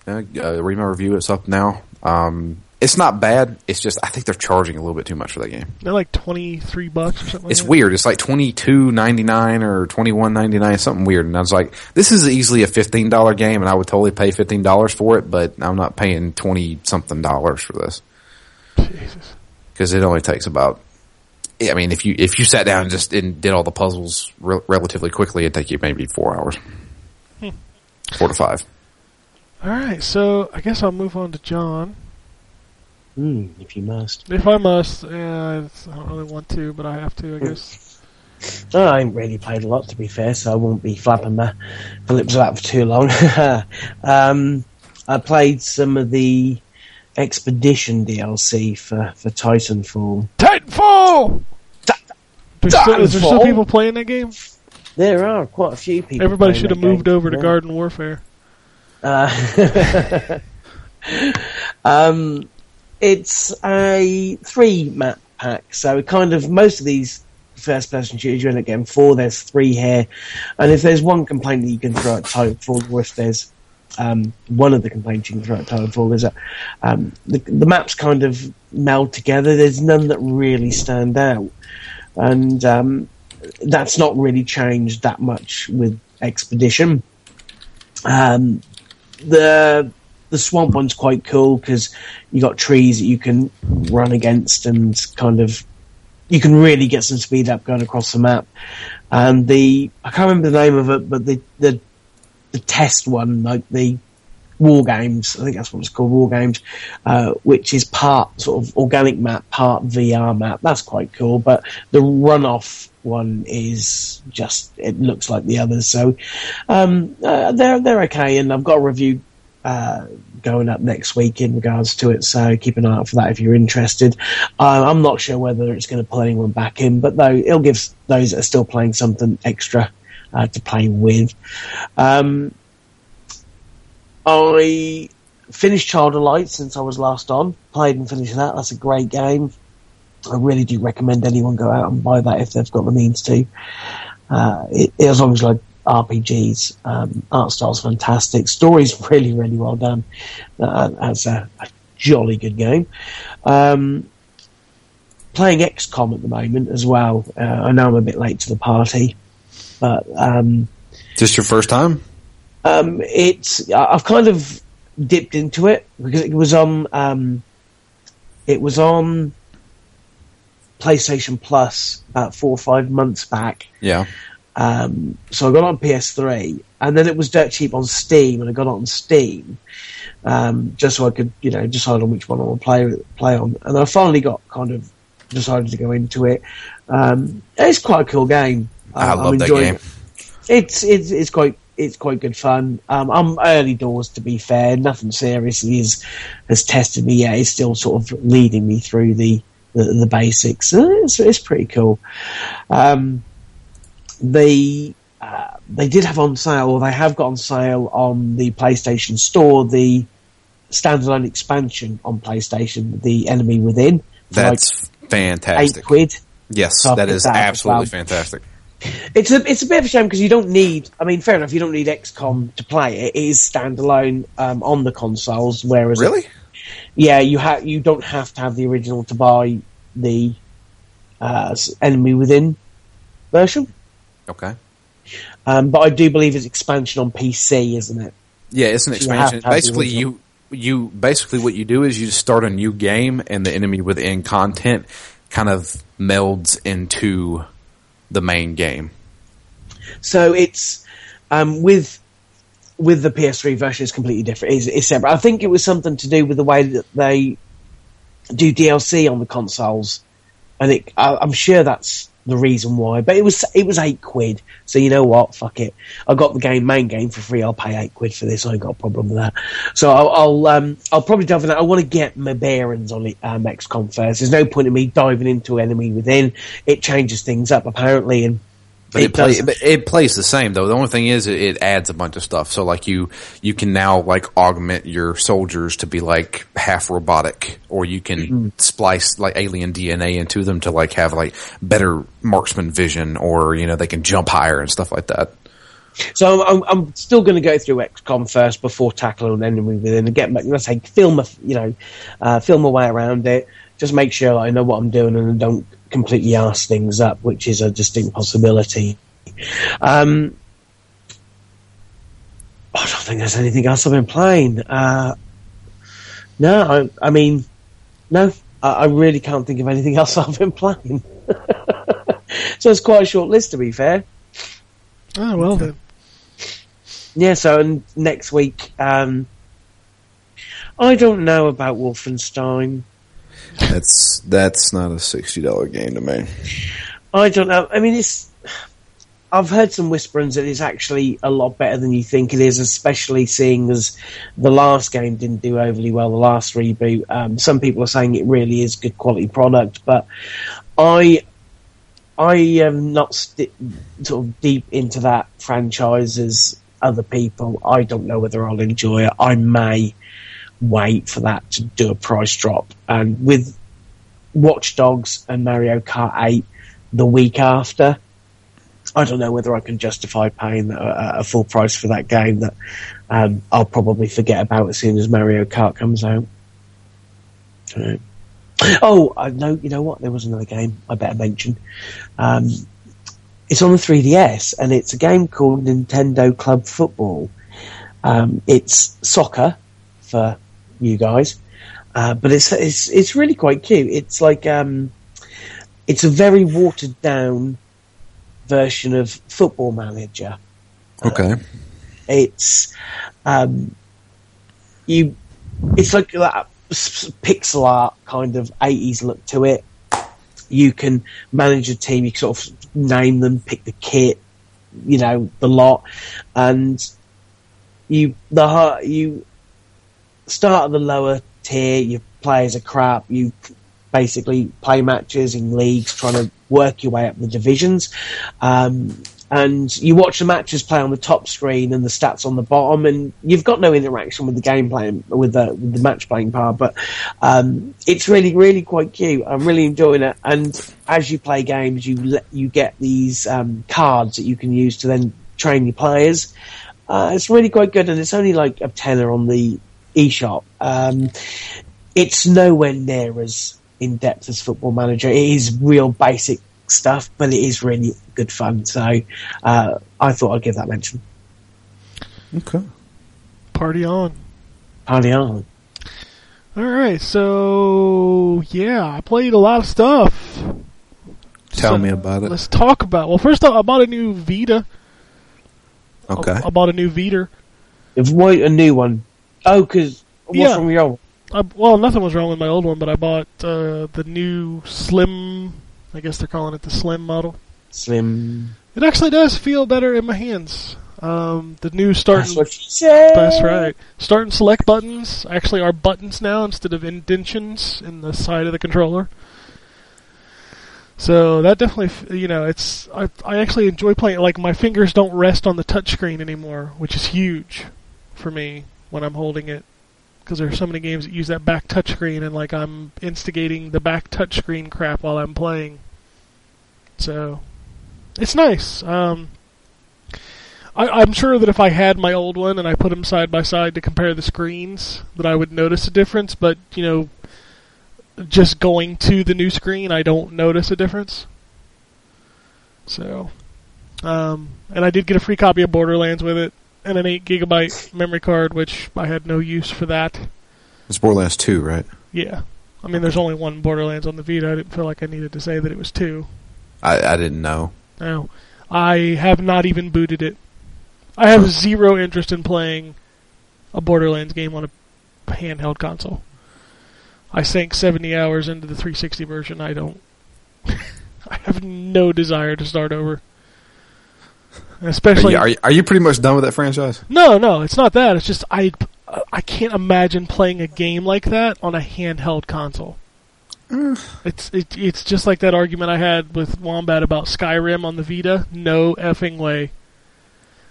uh, uh, read my review. It's up now. Um, it's not bad. It's just I think they're charging a little bit too much for that game. They're like twenty three bucks or something. Like It's that. weird. It's like twenty two ninety nine or twenty one ninety nine, something weird. And I was like, this is easily a fifteen dollar game, and I would totally pay fifteen dollars for it. But I'm not paying twenty something dollars for this Jesus. because it only takes about. I mean, if you if you sat down and just and did all the puzzles re- relatively quickly, it'd take you maybe four hours, four to five. All right, so I guess I'll move on to John. Hmm, if you must. If I must, yeah, I don't really want to, but I have to, I guess. No, I ain't really played a lot, to be fair, so I won't be flapping my, my lips about for too long. (laughs) um, I played some of the Expedition DLC for, for Titanfall. Titanfall. There's still, is there still people playing that game? There are quite a few people. Everybody should have that game. moved over to Yeah. Garden Warfare. Uh, (laughs) um, it's a three map pack, so kind of most of these first person shooters you end up getting four. There's three here, and if there's one complaint that you can throw at Titanfall, or if there's um, one of the complaints you can throw at Titanfall is that um, the, the maps kind of meld together. There's none that really stand out, and um, that's not really changed that much with Expedition. Um, the the swamp one's quite cool because you got trees that you can run against and kind of you can really get some speed up going across the map. And the I can't remember the name of it, but the the the test one, like the war games, I think that's what it's called, war games, uh, which is part sort of organic map, part VR map. That's quite cool. But the runoff one is just it looks like the others. So um, uh, they're they're okay, and I've got a review uh, going up next week in regards to it. So keep an eye out for that if you're interested. Uh, I'm not sure whether it's going to pull anyone back in, but though it'll give those that are still playing something extra uh, to play with. Um, I finished Child of Light since I was last on. Played and finished that. That's a great game. I really do recommend anyone go out and buy that if they've got the means to. Uh, it, as long as like RPGs, um, art style's fantastic. Story's (laughs) really, really well done. Uh, that's a, a jolly good game. Um, playing XCOM at the moment as well. Uh, I know I'm a bit late to the party, but um, Just your first time? Um, it's I- I've kind of dipped into it because it was on um, it was on PlayStation Plus about four or five months back. Yeah. Um, so I got on PS3, and then it was dirt cheap on Steam, and I got it on Steam, um, just so I could, you know, decide on which one I want to play play on. And I finally got kind of decided to go into it. Um, it's quite a cool game. I Um, love I'm that enjoying game. it. It's it's it's quite it's quite good fun. Um, I'm early doors to be fair. Nothing seriously is has tested me yet. It's still sort of leading me through the the, the basics. Uh, It's, it's pretty cool. Um, they uh, they did have on sale, or they have got on sale on the PlayStation Store the standalone expansion on PlayStation, the Enemy Within. for like That's eight fantastic. quid. Yes, So that is absolutely fantastic. It's a it's a bit of a shame because you don't need. I mean, fair enough. You don't need XCOM to play it. It is standalone um, on the consoles. Whereas, Really? yeah, you have you don't have to have the original to buy the uh, Enemy Within version. Okay. Um, but I do believe it's expansion on PC, isn't it? Yeah, it's an you expansion. the Basically, you you basically what you do is you just start a new game, and the enemy within content kind of melds into the main game. So it's um, with with the PS3 version, is completely different. It's, it's separate. I think it was something to do with the way that they do DLC on the consoles, and it, I, I'm sure that's the reason why. But it was it was eight quid. So you know what? Fuck it. I got the game main game for free. I'll pay eight quid for this. I ain't got a problem with that. So I'll I'll, um, I'll probably dive in that. I want to get my bearings on it, um, XCOM first. There's no point in me diving into Enemy Within. It changes things up apparently, and But it, It play, does. but it plays the same though. The only thing is it, it adds a bunch of stuff. So like you you can now like augment your soldiers to be like half robotic, or you can Mm-hmm. splice like alien DNA into them to like have like better marksman vision, or you know they can jump higher and stuff like that. So I'm, I'm, I'm still going to go through XCOM first before tackling on Enemy Within and get, let's say, film, a, you know, uh, film my way around it. Just make sure I know what I'm doing and I don't completely arse things up, which is a distinct possibility. Um, I don't think there's anything else I've been playing. Uh, no, I, I mean, no, I, I really can't think of anything (laughs) else I've been playing. (laughs) so it's quite a short list, to be fair. Oh well then. Yeah, so and next week, um, I don't know about Wolfenstein. That's that's not a sixty dollar game to me. I don't know. I mean, it's. I've heard some whisperings that it's actually a lot better than you think it is, especially seeing as the last game didn't do overly well. The last reboot. Um, some people are saying it really is good quality product, but I, I am not sti- sort of deep into that franchise as other people. I don't know whether I'll enjoy it. I may wait for that to do a price drop, and with Watch Dogs and Mario Kart 8 the week after. I don't know whether I can justify paying a, a full price for that game that um, I'll probably forget about as soon as Mario Kart comes out. So- Oh, I know. You know what? There was another game I better mention. Um, it's on the 3DS, and it's a game called Nintendo Club Football. Um, it's soccer for you guys, uh, but it's it's it's really quite cute. It's like um, it's a very watered down version of Football Manager. Okay. It's um, you. It's like that pixel art kind of eighties look to it. You can manage a team. You can sort of name them, pick the kit, you know, the lot, and you the you start at the lower tier. Your players are crap. You basically play matches in leagues, trying to work your way up the divisions. Um, and you watch the matches play on the top screen and the stats on the bottom, and you've got no interaction with the gameplay with the with the match playing part. But um, it's really, really quite cute. I'm really enjoying it. And as you play games, you you get these um, cards that you can use to then train your players. Uh, it's really quite good, and it's only like a tenner on the eShop. Um, it's nowhere near as in depth as Football Manager. It is real basic stuff, but it is really good fun. So uh, I thought I'd give that mention. Okay. Party on. Party on. All right, so yeah, I played a lot of stuff. Tell So, me about it. Let's talk about. Well, first off, I bought a new Vita. Okay. I, I bought a new Vita. If wait a new one. Oh, because what's Yeah. from your old? I, well, nothing was wrong with my old one, but I bought uh, the new Slim. I guess they're calling it the Slim model. Slim. It actually does feel better in my hands. Um, the new start. That's said. That's right. Start and select buttons actually are buttons now instead of indentions in the side of the controller. So that definitely, you know, it's I I actually enjoy playing. Like my fingers don't rest on the touchscreen anymore, which is huge for me when I'm holding it. Because there are so many games that use that back touchscreen, and like I'm instigating the back touchscreen crap while I'm playing. So it's nice. Um, I, I'm sure that if I had my old one and I put them side by side to compare the screens, that I would notice a difference. But you know, just going to the new screen, I don't notice a difference. So, um, and I did get a free copy of Borderlands with it, and an eight gigabyte memory card, which I had no use for that. It's Borderlands 2, right? Yeah, I mean, there's only one Borderlands on the Vita. I didn't feel like I needed to say that it was two. I, I didn't know. No, I have not even booted it. I have zero interest in playing a Borderlands game on a handheld console. I sank 70 hours into the 360 version. I don't. (laughs) I have no desire to start over. Are Especially you, are, you, are you pretty much done with that franchise? no, no, it's not that. It's just I uh, I can't imagine playing a game like that on a handheld console. Mm. It's it, it's just like that argument I had with Wombat about Skyrim on the Vita. No effing way.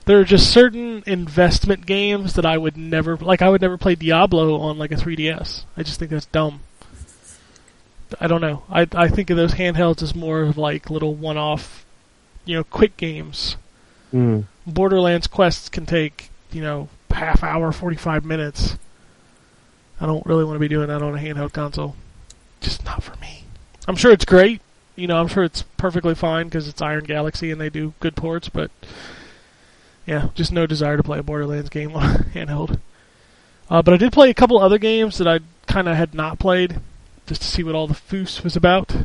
There are just certain investment games that I would never like. I would never play Diablo on like a 3DS. I just think that's dumb. I don't know. I I think of those handhelds as more of like little one-off, you know, quick games Hmm. Borderlands quests can take, you know, half hour, 45 minutes. I don't really want to be doing that on a handheld console. Just not for me. I'm sure it's great. You know, I'm sure it's perfectly fine because it's Iron Galaxy and they do good ports, but yeah, just no desire to play a Borderlands game (laughs) on a handheld. Uh, but I did play a couple other games that I kind of had not played just to see what all the foos was about.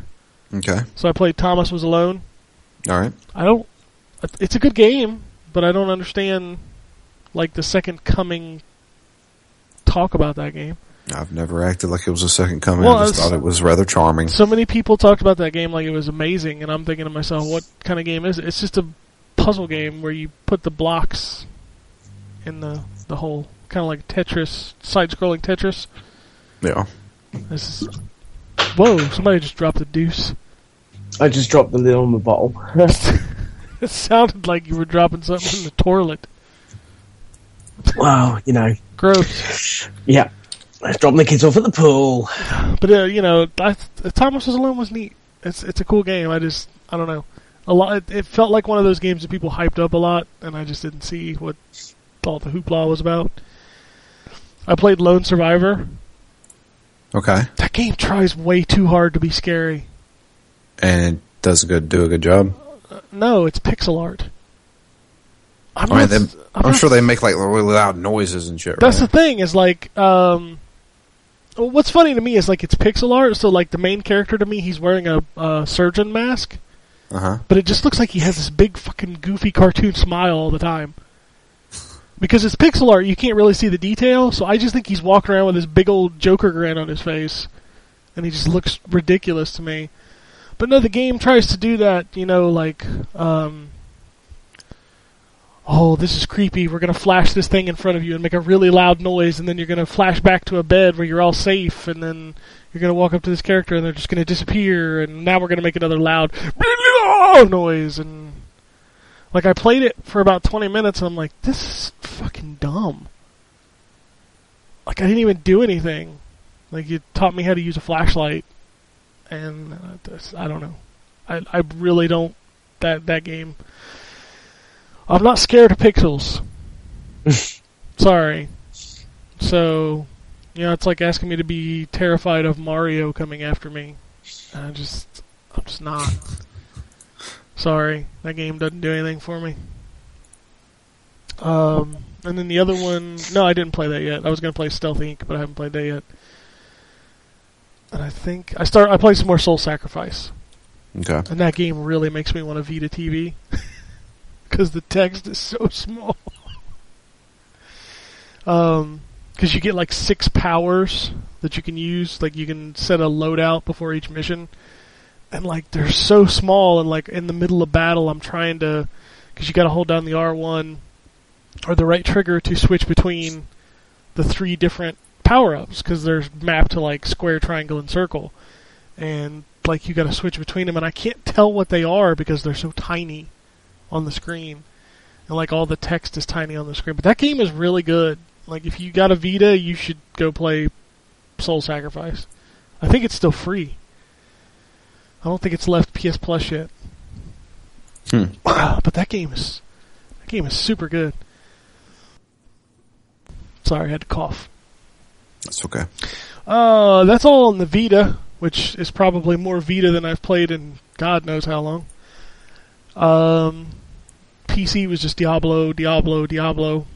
Okay. So I played Thomas Was Alone. All right. I don't. It's a good game, but I don't understand like the second coming talk about that game. I've never acted like it was a second coming. Well, I just it's- thought it was rather charming. So many people talked about that game like it was amazing, and I'm thinking to myself, what kind of game is it? It's just a puzzle game where you put the blocks in the the hole, kind of like Tetris, side-scrolling Tetris. Yeah. This is. Whoa! Somebody just dropped a deuce. I just dropped the lid on the bottle. (laughs) It (laughs) sounded like you were dropping something in the toilet. wow, you know, Gross. yeah. Let's drop the kids off at the pool. But uh, you know, I, Thomas Was Alone was neat. It's it's a cool game. I just I don't know. A lot. It, it felt like one of those games that people hyped up a lot, and I just didn't see what all the hoopla was about. I played Lone Survivor. Okay. That game tries way too hard to be scary. And it does a good do a good job. No, it's pixel art. I'm I mean, not they, I'm I'm not sure they make like really loud noises and shit. That's right? the thing is like, um, what's funny to me is like it's pixel art. So like the main character to me, he's wearing a, a surgeon mask, Uh huh. but it just looks like he has this big fucking goofy cartoon smile all the time. Because it's pixel art, you can't really see the detail. So I just think he's walking around with this big old Joker grin on his face, and he just looks ridiculous to me. But no, the game tries to do that. You know, like, um, oh, this is creepy. We're gonna flash this thing in front of you and make a really loud noise, and then you're gonna flash back to a bed where you're all safe, and then you're gonna walk up to this character and they're just gonna disappear, and now we're gonna make another loud (laughs) noise, and like I played it for about 20 minutes, and I'm like, this is fucking dumb. Like I didn't even do anything. Like you taught me how to use a flashlight, and uh, I don't know. I I really don't that that game. I'm not scared of pixels. (laughs) Sorry. So, you know, it's like asking me to be terrified of Mario coming after me. I just, I'm just not. Sorry, that game doesn't do anything for me. Um, and then the other one, no, I didn't play that yet. I was gonna play Stealth Inc., but I haven't played that yet. And I think I start. I play some more Soul Sacrifice. Okay. And that game really makes me want a Vita TV because (laughs) the text is so small. (laughs) um, because you get like six powers that you can use. Like you can set a loadout before each mission, and like they're so small. And like in the middle of battle, I'm trying to because you got to hold down the R1 or the right trigger to switch between the three different power ups because they're mapped to like square, triangle, and circle and like you got to switch between them, and I can't tell what they are because they're so tiny on the screen, and like all the text is tiny on the screen. But that game is really good. Like if you got a Vita, you should go play Soul Sacrifice. I think it's still free. I don't think it's left PS Plus yet. Hmm. (sighs) but that game is that game is super good. Sorry, I had to cough. That's okay. Uh, that's all on the Vita, which is probably more Vita than I've played in God knows how long. Um, PC was just Diablo, Diablo, Diablo,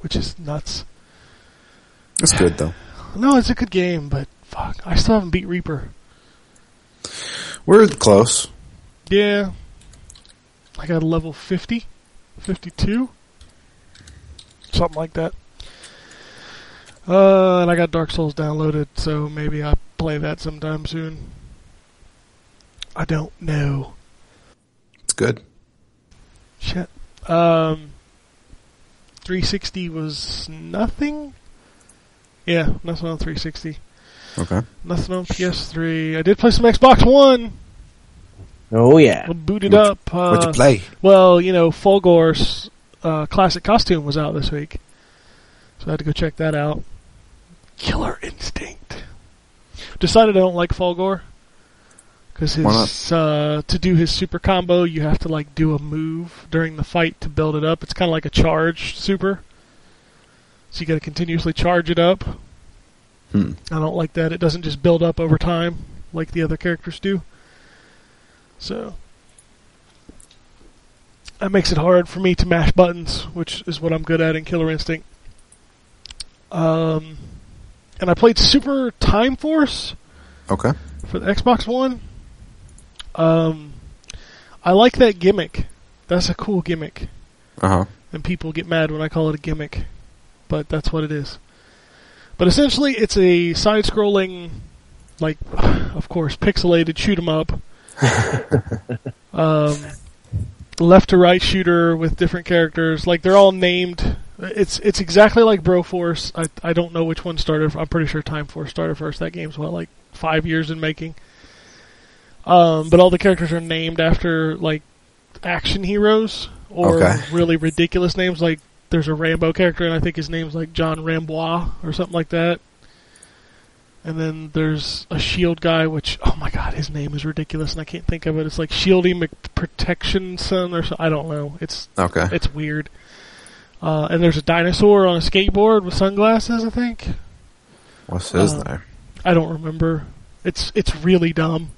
which is nuts. It's good though. (sighs) No, it's a good game, but fuck, I still haven't beat Reaper. We're close. Yeah, I got a level 50, 52, something like that. Uh, and I got Dark Souls downloaded, so maybe I play that sometime soon. I don't know. It's good. Shit. Um, 360 was nothing. Yeah, nothing on 360. Okay. Nothing on PS3. I did play some Xbox One. Oh yeah. I booted What'd up. Uh, What'd you play? Well, you know, Fulgore's uh, classic costume was out this week, so I had to go check that out. Killer Instinct. Decided I don't like Fulgore Because his uh, to do his super combo, you have to like do a move during the fight to build it up. It's kind of like a charge super, so you got to continuously charge it up. Hmm. I don't like that. It doesn't just build up over time like the other characters do. So that makes it hard for me to mash buttons, which is what I'm good at in Killer Instinct. Um, and I played Super Time Force Okay. for the Xbox One. Um, I like that gimmick. That's a cool gimmick, Uh huh. and people get mad when I call it a gimmick, but that's what it is. But essentially, it's a side-scrolling, like, of course, pixelated shoot 'em up. (laughs) um, left to right shooter with different characters. Like they're all named. It's it's exactly like Broforce. I I don't know which one started. I'm pretty sure Time Force started first. That game's what like five years in making. Um, but all the characters are named after like action heroes or Okay. really ridiculous names. Like there's a Rambo character, and I think his name's like John Rambois or something like that. And then there's a shield guy, which oh my god, his name is ridiculous, and I can't think of it. It's like Shieldy McProtectionson or so, I don't know. It's Okay. it's weird. Uh, and there's a dinosaur on a skateboard with sunglasses. I think What's his uh, name? I don't remember. It's it's really dumb.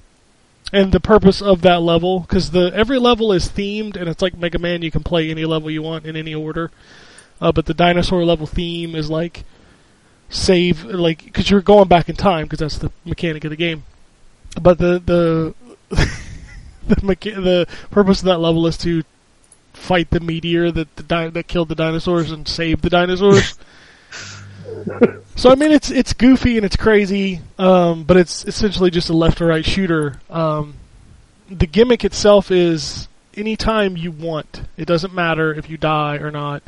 And the purpose of that level, because the every level is themed, and it's like Mega Man. You can play any level you want in any order. Uh, but the dinosaur level theme is like save, like because you're going back in time, because that's the mechanic of the game. But the the (laughs) the mecha- the purpose of that level is to fight the meteor that the di- that killed the dinosaurs and save the dinosaurs. (laughs) So I mean, it's it's goofy and it's crazy, um, but it's essentially just a left to right shooter. Um, the gimmick itself is anytime you want. It doesn't matter if you die or not.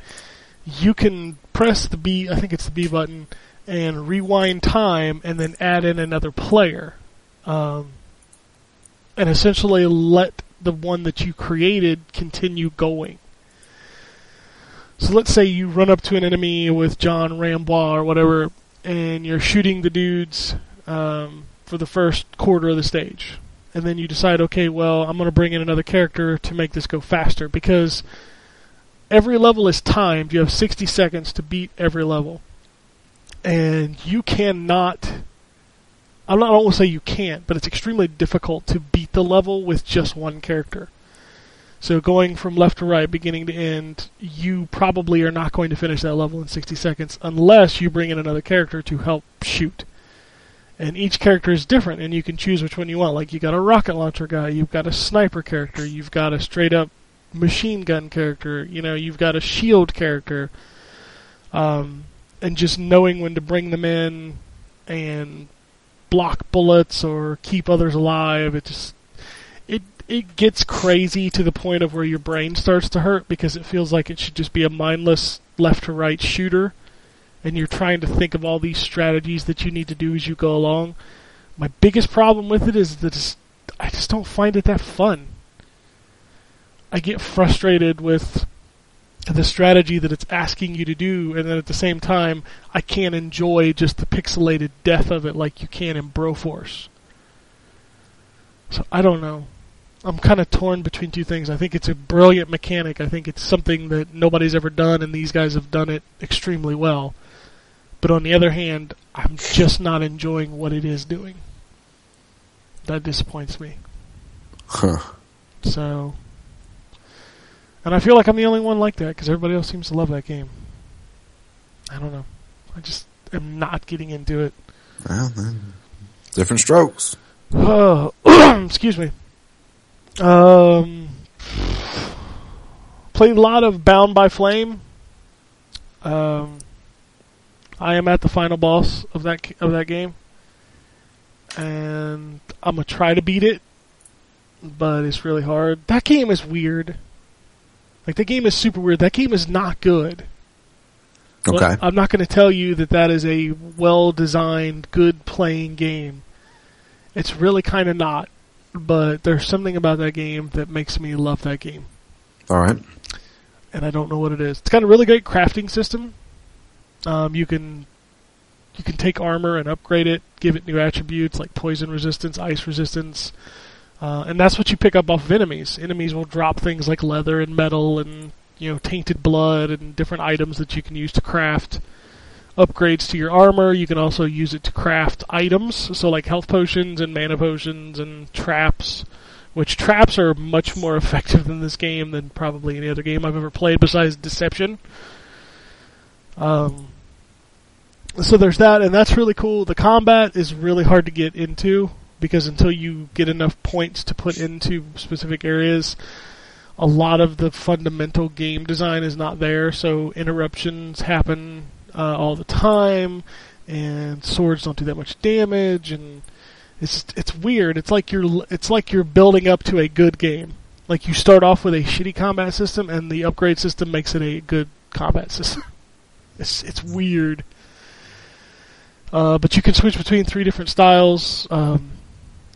You can press the B, I think it's the B button, and rewind time, and then add in another player, um, and essentially let the one that you created continue going. So let's say you run up to an enemy with John Rambois or whatever, and you're shooting the dudes um, for the first quarter of the stage. And then you decide, okay, well, I'm going to bring in another character to make this go faster because every level is timed. You have 60 seconds to beat every level. And you cannot. I'm not, I don't say you can't, but it's extremely difficult to beat the level with just one character. So going from left to right, beginning to end, you probably are not going to finish that level in 60 seconds unless you bring in another character to help shoot. And each character is different, and you can choose which one you want. Like you got a rocket launcher guy, you've got a sniper character, you've got a straight up machine gun character, you know, you've got a shield character. Um, and just knowing when to bring them in and block bullets or keep others alive, it just it it gets crazy to the point of where your brain starts to hurt because it feels like it should just be a mindless left to right shooter and you're trying to think of all these strategies that you need to do as you go along. My biggest problem with it is that I just don't find it that fun. I get frustrated with the strategy that it's asking you to do, and then at the same time, I can't enjoy just the pixelated death of it like you can in Broforce. So I don't know. I'm kind of torn between two things. I think it's a brilliant mechanic. I think it's something that nobody's ever done, and these guys have done it extremely well. But on the other hand, I'm just not enjoying what it is doing. That disappoints me. Huh. So, and I feel like I'm the only one like that because everybody else seems to love that game. I don't know. I just am not getting into it. Well, then, different strokes. Oh, (clears throat) excuse me. Um, played a lot of Bound by Flame. Um, I am at the final boss of that of that game, and I'm gonna try to beat it, but it's really hard. That game is weird. Like the game is super weird. That game is not good. Okay. I'm not going to tell you that that is a well designed, good playing game. It's really kind of not. But there's something about that game that makes me love that game. All right. And I don't know what it is. It's got a really great crafting system. Um, you can you can take armor and upgrade it, give it new attributes like poison resistance, ice resistance, Uh, and that's what you pick up off of enemies. Enemies will drop things like leather and metal and you know tainted blood and different items that you can use to craft upgrades to your armor. You can also use it to craft items, so like health potions and mana potions and traps. Which traps are much more (laughs) effective in this game than probably any other game I've ever played besides Deception. Um, so there's that, and that's really cool. The combat is really hard to get into because until you get enough points to put into specific areas, a lot of the fundamental game design is not there. So interruptions happen uh, all the time, and swords don't do that much damage, and it's it's weird. It's like you're it's like you're building up to a good game. Like you start off with a shitty combat system, and the upgrade system makes it a good combat system. (laughs) It's it's weird. Uh, but you can switch between three different styles. Um,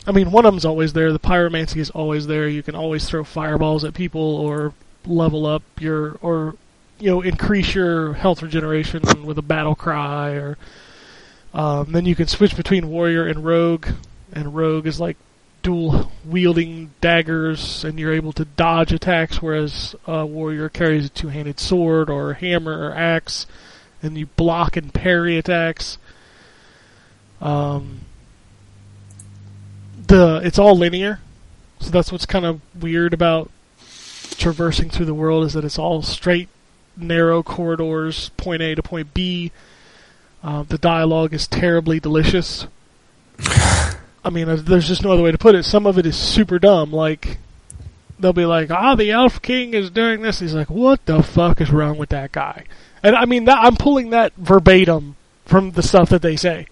I mean, one of them's always there. The pyromancy is always there. You can always throw fireballs at people or level up your or you know increase your health regeneration with a battle cry. Or um, then you can switch between warrior and rogue. And rogue is like dual wielding daggers, and you're able to dodge attacks, whereas uh, warrior carries a two-handed sword or hammer or axe, and you block and parry attacks. Um, the it's all linear, so that's what's kind of weird about traversing through the world is that it's all straight, narrow corridors, point A to point B. Uh, the dialogue is terribly delicious. I mean, there's just no other way to put it. Some of it is super dumb. Like they'll be like, "Ah, the Elf King is doing this." He's like, "What the fuck is wrong with that guy?" And I mean, that, I'm pulling that verbatim from the stuff that they say.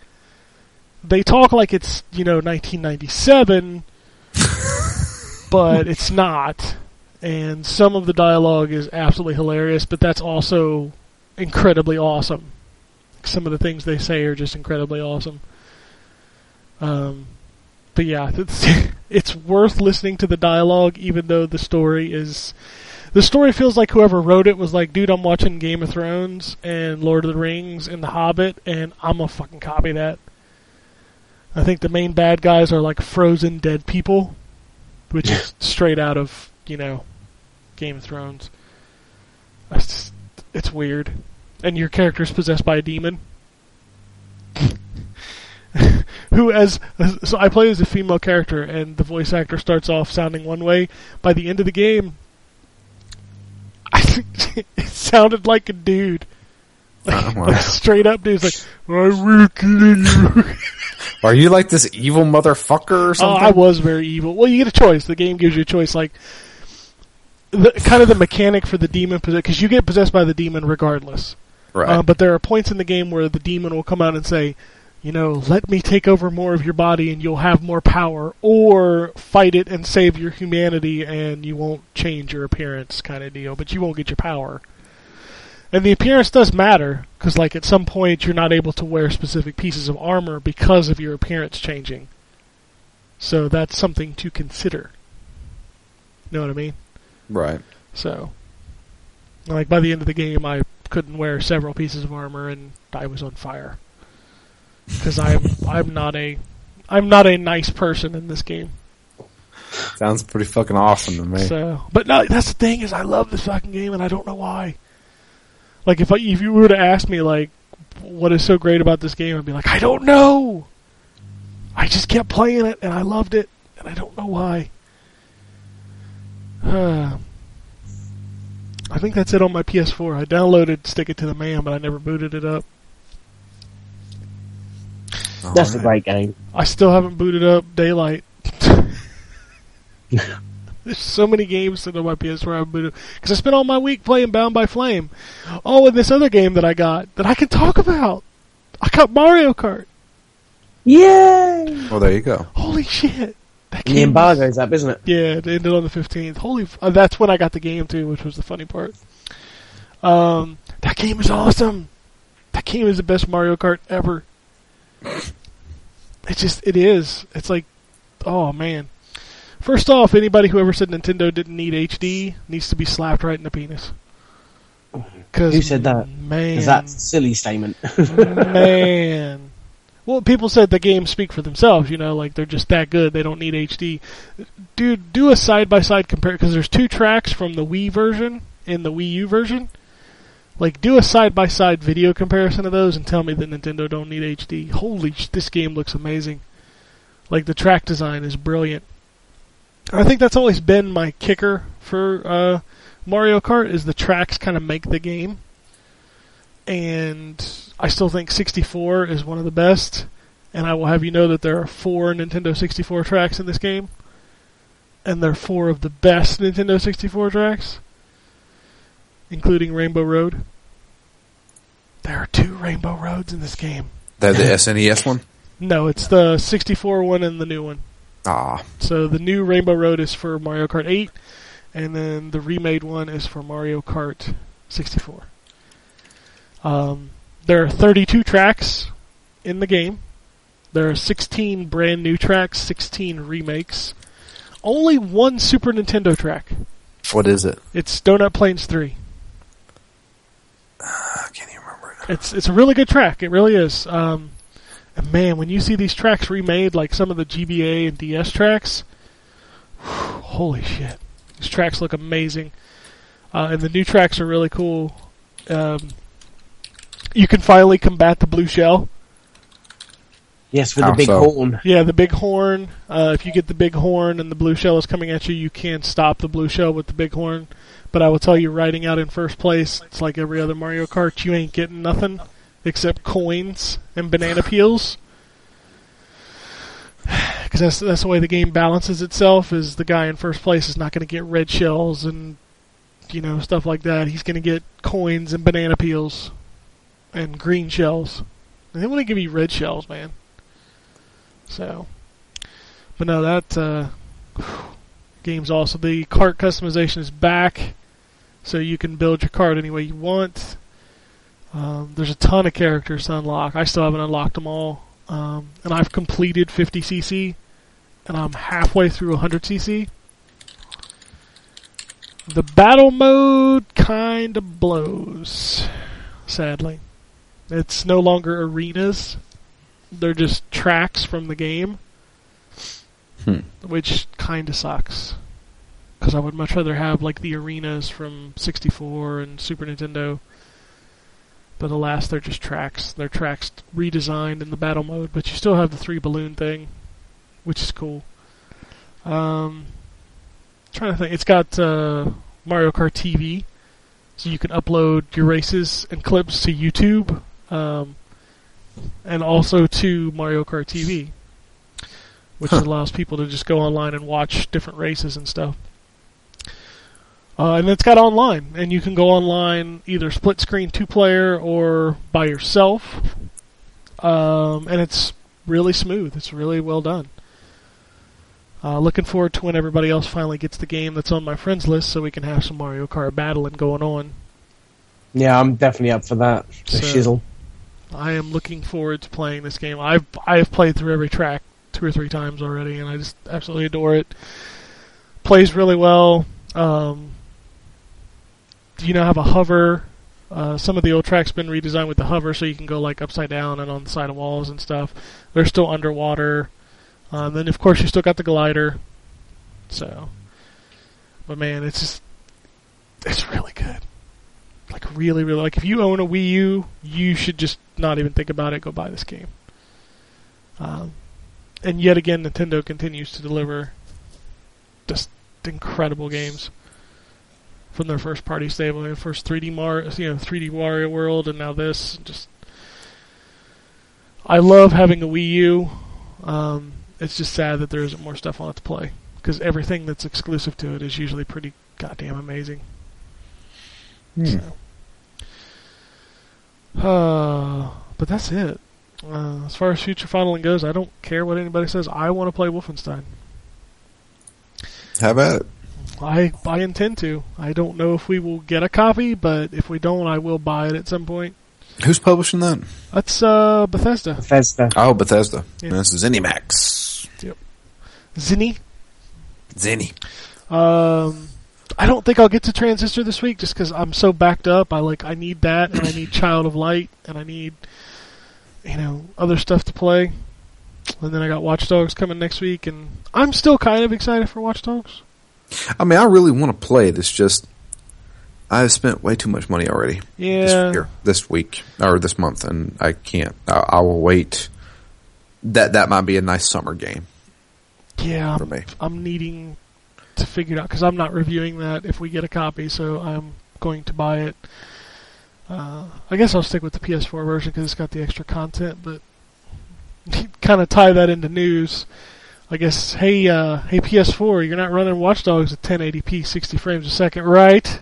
They talk like it's you know 1997, (laughs) but it's not. And some of the dialogue is absolutely hilarious, but that's also incredibly awesome. Some of the things they say are just incredibly awesome. Um, but yeah, (laughs) it's, it's worth listening to the dialogue, even though the story is. The story feels like whoever wrote it was like, dude, I'm watching Game of Thrones and Lord of the Rings and The Hobbit, and I'm gonna fucking copy that. I think the main bad guys are like frozen dead people, which is straight out of, you know, Game of Thrones. It's, just, it's weird. And your character is possessed by a demon. (laughs) who as so I play as a female character and the voice actor starts off sounding one way by the end of the game I (laughs) think it sounded like a dude like, Oh, (laughs) straight up dude's like I will kill you (laughs) Are you like this evil motherfucker or oh something? I was very evil well you get a choice the game gives you a choice like the, kind of the mechanic for the demon because you get possessed by the demon regardless right. Uh, but there are points in the game where the demon will come out and say, you know, let me take over more of your body and you'll have more power, or fight it and save your humanity and you won't change your appearance, kind of deal, but you won't get your power. And the appearance does matter, because, like, at some point you're not able to wear specific pieces of armor because of your appearance changing. So that's something to consider. You know what I mean? right. So, like by the end of the game, I couldn't wear several pieces of armor, and I was on fire because I'm I'm not a I'm not a nice person in this game. Sounds pretty fucking awesome to me. So, but no, that's the thing is I love this fucking game, and I don't know why. Like if I, if you were to ask me like what is so great about this game, I'd be like I don't know. I just kept playing it, and I loved it, and I don't know why. Uh, (sighs) I think that's it on my PS4. I downloaded Stick It to the Man, but I never booted it up. That's a Alright. great game. I still haven't booted up Daylight. (laughs) (laughs) There's so many games sitting on my PS4 I haven't booted because I spent all my week playing Bound by Flame. Oh, and this other game that I got that I can talk about. I got Mario Kart. Yay! Well, there you go. Holy shit! That The game was- embargo's up, isn't it? Yeah, it ended on the fifteenth. Holy, f- uh, that's when I got the game too, which was the funny part. Um, that game is awesome. That game is the best Mario Kart ever. It just, it is. It's like, oh man. First off, anybody who ever said Nintendo didn't need HD needs to be slapped right in the penis. Cause Who said that? Man, that's a silly statement. (laughs) man. Well, people said the games speak for themselves. You know, like they're just that good. They don't need HD. Dude, do a side by side compare because there's two tracks from the Wii version and the Wii U version. Like, do a side by side video comparison of those and tell me that Nintendo don't need HD. Holy, sh- this game looks amazing. Like the track design is brilliant. I think that's always been my kicker for uh, Mario Kart is the tracks kind of make the game. And I still think 64 is one of the best. And I will have you know that there are four Nintendo 64 tracks in this game. And they're four of the best Nintendo 64 tracks, including Rainbow Road. There are two Rainbow Roads in this game. That the (laughs) SNES one? No, it's the 64 one and the new one. Ah, So the new Rainbow Road is for Mario Kart 8, and then the remade one is for Mario Kart 64. Um, there are 32 tracks in the game. There are 16 brand new tracks, 16 remakes. Only one Super Nintendo track. what is it? It's Donut Plains 3. (sighs) I can't even remember it. It's it's a really good track. It really is. Um, and man, when you see these tracks remade, like some of the GBA and DS tracks, holy shit! These tracks look amazing, uh, and the new tracks are really cool. Um, you can finally combat the blue shell. Yes, with How the big so? horn. Yeah, the big horn. Uh, if you get the big horn and the blue shell is coming at you, you can't stop the blue shell with the big horn. But I will tell you, riding out in first place, it's like every other Mario Kart. You ain't getting nothing except coins and banana peels. Because that's that's the way the game balances itself. Is the guy in first place is not going to get red shells and you know stuff like that. He's going to get coins and banana peels and green shells. And they want to give you red shells, man. So, but no, that uh, game's awesome. The cart customization is back, so you can build your cart any way you want. Um, there's a ton of characters to unlock. I still haven't unlocked them all, um, and I've completed 50cc, and I'm halfway through 100cc. The battle mode kind of blows, sadly. It's no longer arenas they're just tracks from the game, Hmm. which kind of sucks. Because I would much rather have like the arenas from 64 and Super Nintendo. But alas, they're just tracks. They're tracks redesigned in the battle mode, but you still have the three balloon thing, which is cool. Um, trying to think, it's got uh, Mario Kart TV, so you can upload your races and clips to YouTube. Um, and also to Mario Kart TV, which Huh. allows people to just go online and watch different races and stuff. Uh, and it's got online, and you can go online either split screen two player or by yourself. Um, and it's really smooth. It's really well done. Uh, looking forward to when everybody else finally gets the game that's on my friends list, so we can have some Mario Kart battling going on. Yeah, I'm definitely up for that. The So- shizzle. I am looking forward to playing this game. I've I've played through every track two or three times already, and I just absolutely adore it. Plays really well. Um, you now have a hover. Uh, some of the old tracks been redesigned with the hover, so you can go like upside down and on the side of walls and stuff. They're still underwater. Um, then of course you still got the glider. So, but man, it's just it's really good like really, really like if you own a Wii U, you should just not even think about it. Go buy this game. Um, and yet again, Nintendo continues to deliver just incredible games from their first party stable. Their first 3D Mar, you know, 3D Wario World, and now this. Just, I love having a Wii U. Um, it's just sad that there isn't more stuff on it to play because everything that's exclusive to it is usually pretty goddamn amazing. So. Uh, but that's it. Uh, as far as future funneling goes, I don't care what anybody says. I want to play Wolfenstein. How about it? I I intend to. I don't know if we will get a copy, but if we don't, I will buy it at some point. Who's publishing that? That's uh, Bethesda. Bethesda. Oh, Bethesda. Yeah. This is ZeniMax. Zinni. Zenny. Um, I don't think I'll get to Transistor this week just because I'm so backed up. I like I need that, and I need (coughs) Child of Light, and I need you know, other stuff to play. And then I got Watch Dogs coming next week, and I'm still kind of excited for Watch Dogs. I mean, I really want to play it. It's just I've spent way too much money already this Yeah, year, this week, or this month, and I can't. I, I will wait. That that might be a nice summer game yeah. for I'm, me. I'm needing to figure it out because I'm not reviewing that if we get a copy, so I'm going to buy it. Uh, I guess I'll stick with the PS4 version because it's got the extra content, but (laughs) kind of tie that into news. I guess, hey, uh, hey PS4, you're not running Watch Dogs at 1080p, 60 frames a second, right?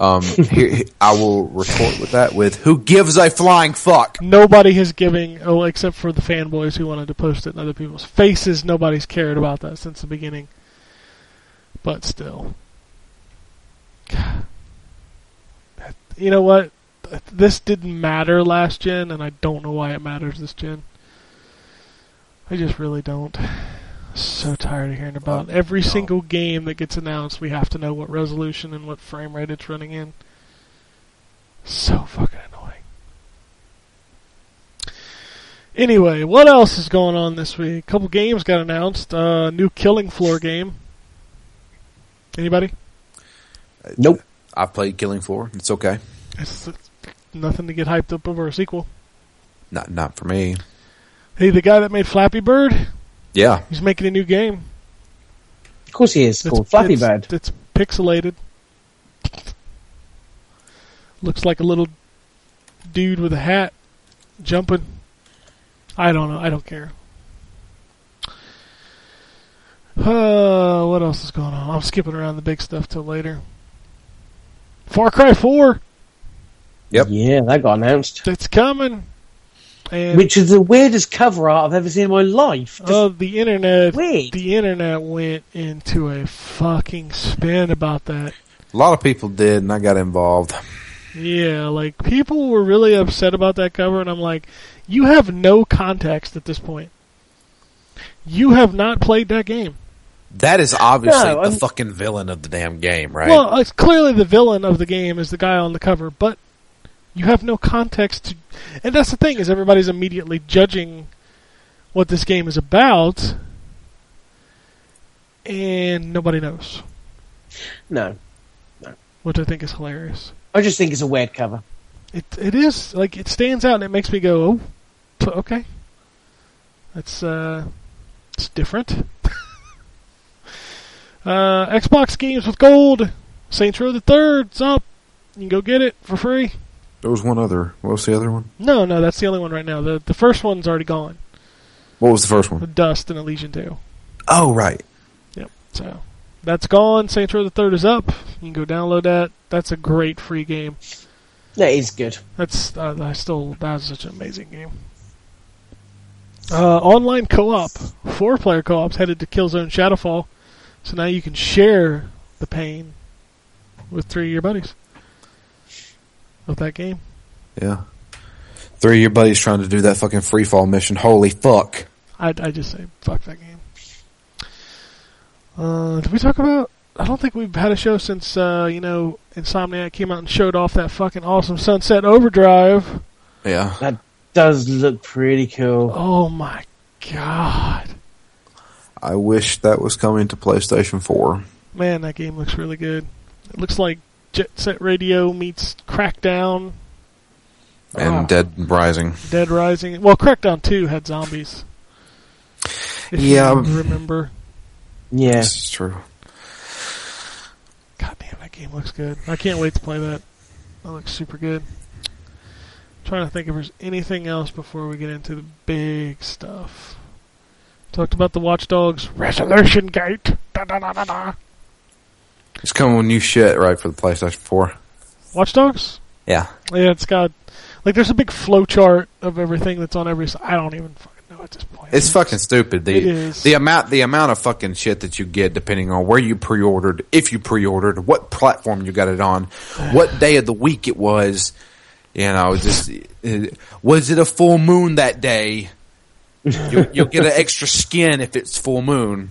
Um, (laughs) here, I will retort with that with who gives a flying fuck. Nobody is giving, oh, except for the fanboys who wanted to post it in other people's faces. Nobody's cared about that since the beginning. But still. (sighs) You know what? This didn't matter last gen, and I don't know why it matters this gen. I just really don't. So tired of hearing about Well, every no. single game that gets announced. We have to know what resolution and what frame rate it's running in. So fucking annoying. Anyway, what else is going on this week? A couple games got announced. Uh, new Killing Floor game. Anybody? Nope. I've played Killing Floor. It's okay. It's, it's nothing to get hyped up over a sequel. Not not for me. Hey, the guy that made Flappy Bird, Yeah, he's making a new game. Of course he is. It's It's- called Flappy it's- Bird. It's pixelated. Looks like a little dude with a hat jumping. I don't know. I don't care. Uh, what else is going on? I'm skipping around the big stuff till later. Far Cry 4, Yep. Yeah, that got announced. it's coming. And Which is the weirdest cover art I've ever seen in my life. Just oh, the internet, weird. the internet went into a fucking spin about that. a lot of people did, and I got involved. Yeah, like people were really upset about that cover, and I'm like, you have no context at this point. You have not played that game. That is obviously No, the fucking villain of the damn game, right? Well, it's clearly the villain of the game is the guy on the cover, but you have no context to, and that's the thing is everybody's immediately judging what this game is about, and nobody knows, No. No. Which I think is hilarious. I just think it's a weird cover. It it is like it stands out and it makes me go, oh, okay, that's uh, it's different. (laughs) uh, Xbox games with gold, Saints Row the Third's up. You can go get it for free. There was one other. What was the other one? No, no, that's the only one right now. the The first one's already gone. What was the first one? The one? Dust and Elysian Two. Oh, right. Yep. So that's gone. Saints Row the Third is up. You can go download that. That's a great free game. That is good. That's uh, I still that's such an amazing game. Uh, online co-op, four-player co-op's headed to Killzone Shadowfall, so now you can share the pain with three of your buddies of that game. Yeah. Three of your buddies trying to do that fucking free fall mission. Holy fuck. I I just say fuck that game. Uh, did we talk about? I don't think we've had a show since uh, you know Insomniac came out and showed off that fucking awesome Sunset Overdrive. Yeah. That does look pretty cool. Oh my god. I wish that was coming to PlayStation 4. Man, that game looks really good. It looks like Jet Set Radio meets Crackdown, And Ah. Dead Rising. Dead Rising. Well, Crackdown 2 had zombies. If Yeah. you remember. Yeah. This is true. God damn, that game looks good. I can't wait to play that. That looks super good. trying to think if there's anything else before we get into the big stuff. Talked about the Watch Dogs Resolution Gate. Da, da, da, da, da. It's coming with new shit, right, for the PlayStation 4. Watch Dogs? Yeah. Yeah, it's got like there's a big flow chart of everything that's on every. I don't even fucking know at this point. It's fucking stupid. The It is. the amount the amount of fucking shit that you get depending on where you pre-ordered, if you pre-ordered, what platform you got it on, what day of the week it was. You know, just uh, was it a full moon that day? (laughs) you, you'll get an extra skin if it's full moon.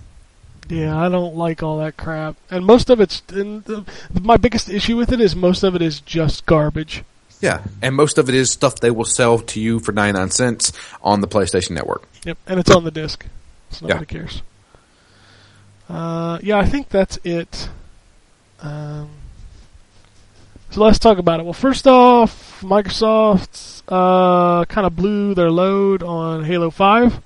Yeah, I don't like all that crap, and most of it's. And the, my biggest issue with it is most of it is just garbage. Yeah, and most of it is stuff they will sell to you for 99 cents on the PlayStation Network. Yep, and it's on the disc, so Yeah. nobody cares. Uh, yeah, I think that's it. Um, so let's talk about it. Well, first off, Microsoft uh, kind of blew their load on Halo Five.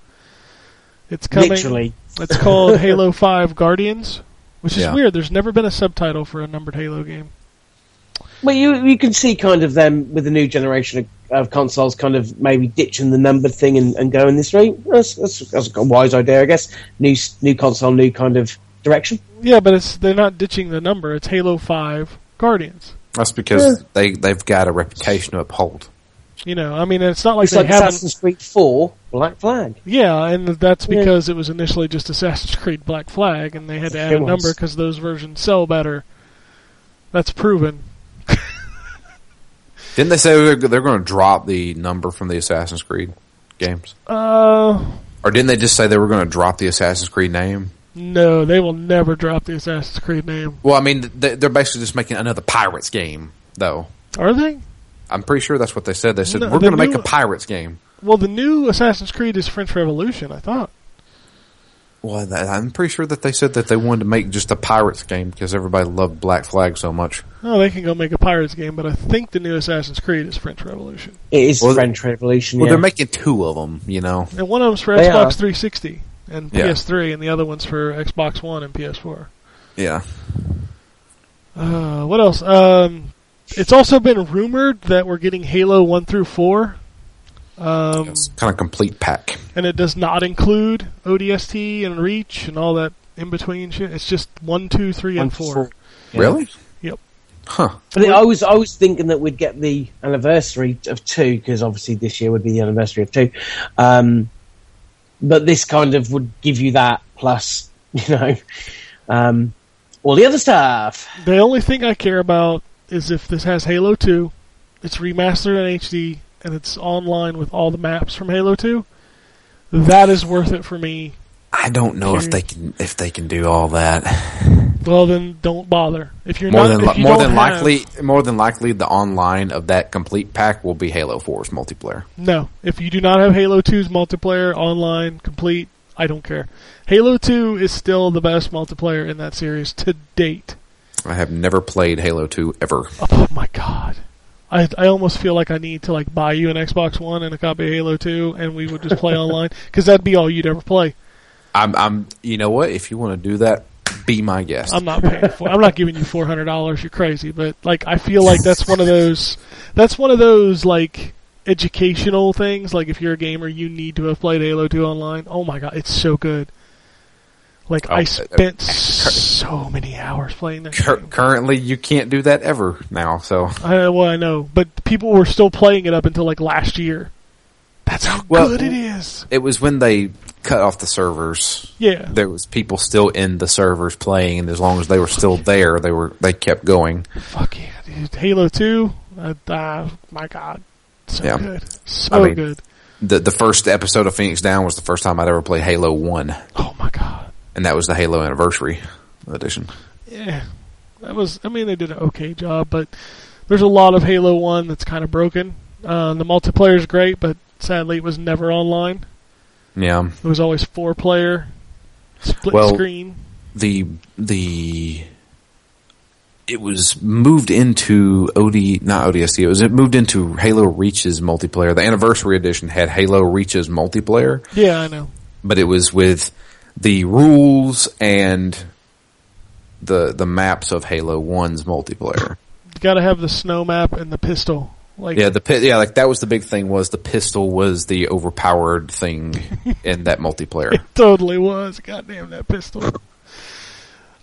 It's coming. Literally. It's called (laughs) Halo Five Guardians, which is Yeah. weird. There's never been a subtitle for a numbered Halo game. Well, you you can see kind of them with the new generation of, of consoles, kind of maybe ditching the numbered thing and, and going this way. That's, that's, that's a wise idea, I guess. New new console, new kind of direction. Yeah, but it's they're not ditching the number. It's Halo Five Guardians. That's because they, they've got a reputation to uphold. You know, I mean, it's not like It's they like haven't. Assassin's Creed Four, Black Flag. Yeah, and that's Yeah. because it was initially just Assassin's Creed Black Flag, and they had to add It a was. number because those versions sell better. That's proven. (laughs) Didn't they say they're, they're going to drop the number from the Assassin's Creed games? Uh, Or didn't they just say they were going to drop the Assassin's Creed name? no, they will never drop the Assassin's Creed name. Well, I mean, they're basically just making another Pirates game, though. Are they? I'm pretty sure that's what they said. They said, No, we're the going to make a Pirates game. Well, the new Assassin's Creed is French Revolution. I thought. Well, that, I'm pretty sure that they said that they wanted to make just a Pirates game because everybody loved Black Flag so much. Oh, they can go make a Pirates game, but I think the new Assassin's Creed is French Revolution, It is Well, French Revolution. Well, yeah. they're making two of them, you know. and one of them's for They Xbox are. 360 and Yeah. PS3, and the other one's for Xbox One and PS4. Yeah. Uh, what else? Um, it's also been rumored that we're getting Halo one through four, um, It's kind of complete pack. and it does not include ODST and Reach and all that in between shit. It's just one, two, three, and One, four. four. Yeah. Really? Yep. Huh. But I was I was thinking that we'd get the anniversary of two because obviously this year would be the anniversary of two. Um, but this kind of would give you that plus (laughs) you know um, all the other stuff. The only thing I care about is if this has Halo two, it's remastered in HD, and it's online with all the maps from Halo two. That is worth it for me. I don't know if they can if they can do all that. Well, then don't bother. If you're More not, than if li- you more than have- likely more than likely the online of that complete pack will be Halo 4's multiplayer. No, if you do not have Halo 2's multiplayer online complete, I don't care. Halo 2 is still the best multiplayer in that series to date. I have never played Halo 2 ever. Oh my god. I I almost feel like I need to like buy you an Xbox One and a copy of Halo 2 and we would just play (laughs) online cuz that'd be all you'd ever play. I'm I'm you know what? If you want to do that, be my guest. I'm not paying for I'm not giving you $400, you're crazy, but like I feel like that's one of those that's one of those like educational things like if you're a gamer you need to have played Halo 2 online. Oh my god, it's so good. Like Oh, I uh, spent so many hours playing that. Cur- game. currently, you can't do that ever now. So I, well, I know, but people were still playing it up until like last year. That's how Well- good it is. it was when they cut off the servers. Yeah, There was people still in the servers playing, and as long as they were still there, they were they kept going. fuck yeah, dude. Halo Two, uh, uh, my god, so Yeah. good, so I mean- good. the The first episode of Phoenix Down was the first time I'd ever played Halo One, Oh my god, and that was the Halo Anniversary edition. yeah, that was. I mean, they did an okay job, but there's a lot of Halo One that's kind of broken. Uh, the multiplayer is great, but sadly, it was never online. Yeah, It was always four player, split Well- screen. the the it was moved into OD not ODST. It was it moved into Halo Reach's multiplayer. The Anniversary edition had Halo Reach's multiplayer, Yeah, I know. but it was with the rules and the the maps of Halo One's multiplayer. You got to have the snow map and the pistol. Like Yeah, the pit. Yeah, like that was the big thing. Was the pistol was the overpowered thing (laughs) in that multiplayer? totally was. Goddamn that pistol.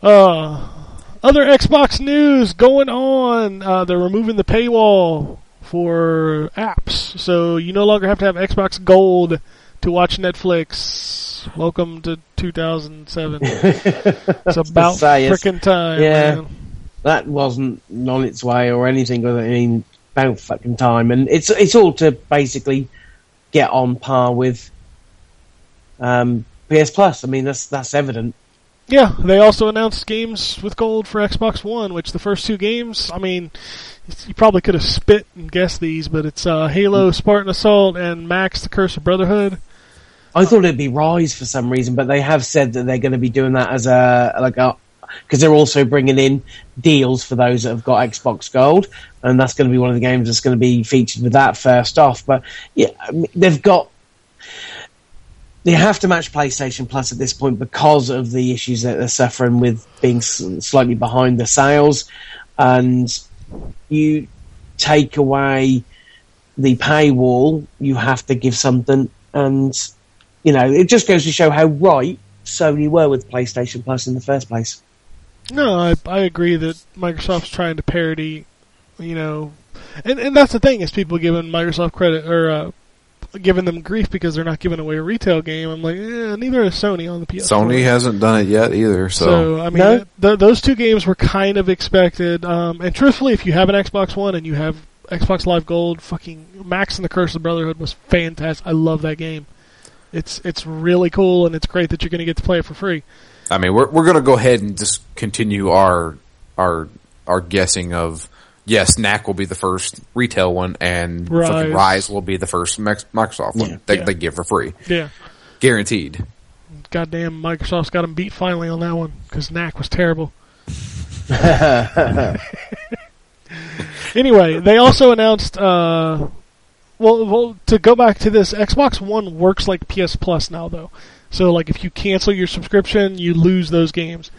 Uh, other Xbox news going on. Uh, they're removing the paywall for apps, so you no longer have to have Xbox Gold to watch Netflix. Welcome to 2007. (laughs) it's about freaking time. yeah. man. That wasn't on its way or anything. I mean, about fucking time, and it's it's all to basically get on par with um, PS Plus. I mean, that's that's evident. Yeah, they also announced games with gold for Xbox One, which the first two games, I mean, you probably could have spit and guessed these, but it's uh, Halo, Spartan Assault, and Max: The Curse of Brotherhood. I thought it'd be Ryse for some reason, but they have said that they're going to be doing that as a like a because they're also bringing in deals for those that have got Xbox Gold, and that's going to be one of the games that's going to be featured with that first off. But yeah, they've got they have to match PlayStation Plus at this point because of the issues that they're suffering with being slightly behind the sales, and you take away the paywall, you have to give something, and you know it just goes to show how right Sony were with PlayStation Plus in the first place. No, I, I agree that Microsoft's trying to parody, you know, and and that's the thing is people giving Microsoft credit or uh, giving them grief because they're not giving away a retail game. I'm like, eh, neither is Sony on the PS4. Sony hasn't done it yet either. So, So I mean, No? th- th- those two games were kind of expected. Um, and truthfully, if you have an Xbox One and you have Xbox Live Gold, fucking Max and the Curse of the Brotherhood was fantastic. I love that game. It's it's really cool, and it's great that you're going to get to play it for free. I mean, we're we're gonna go ahead and just continue our our our guessing of yes, Knack will be the first retail one, and Ryse. Ryse will be the first Microsoft one Yeah. they, Yeah. they give for free, Yeah, guaranteed. goddamn, Microsoft's got them beat finally on that one because Knack was terrible. (laughs) anyway, they also announced. Uh, well, well, to go back to this, Xbox One works like PS Plus now, though. So, like, if you cancel your subscription, you lose those games.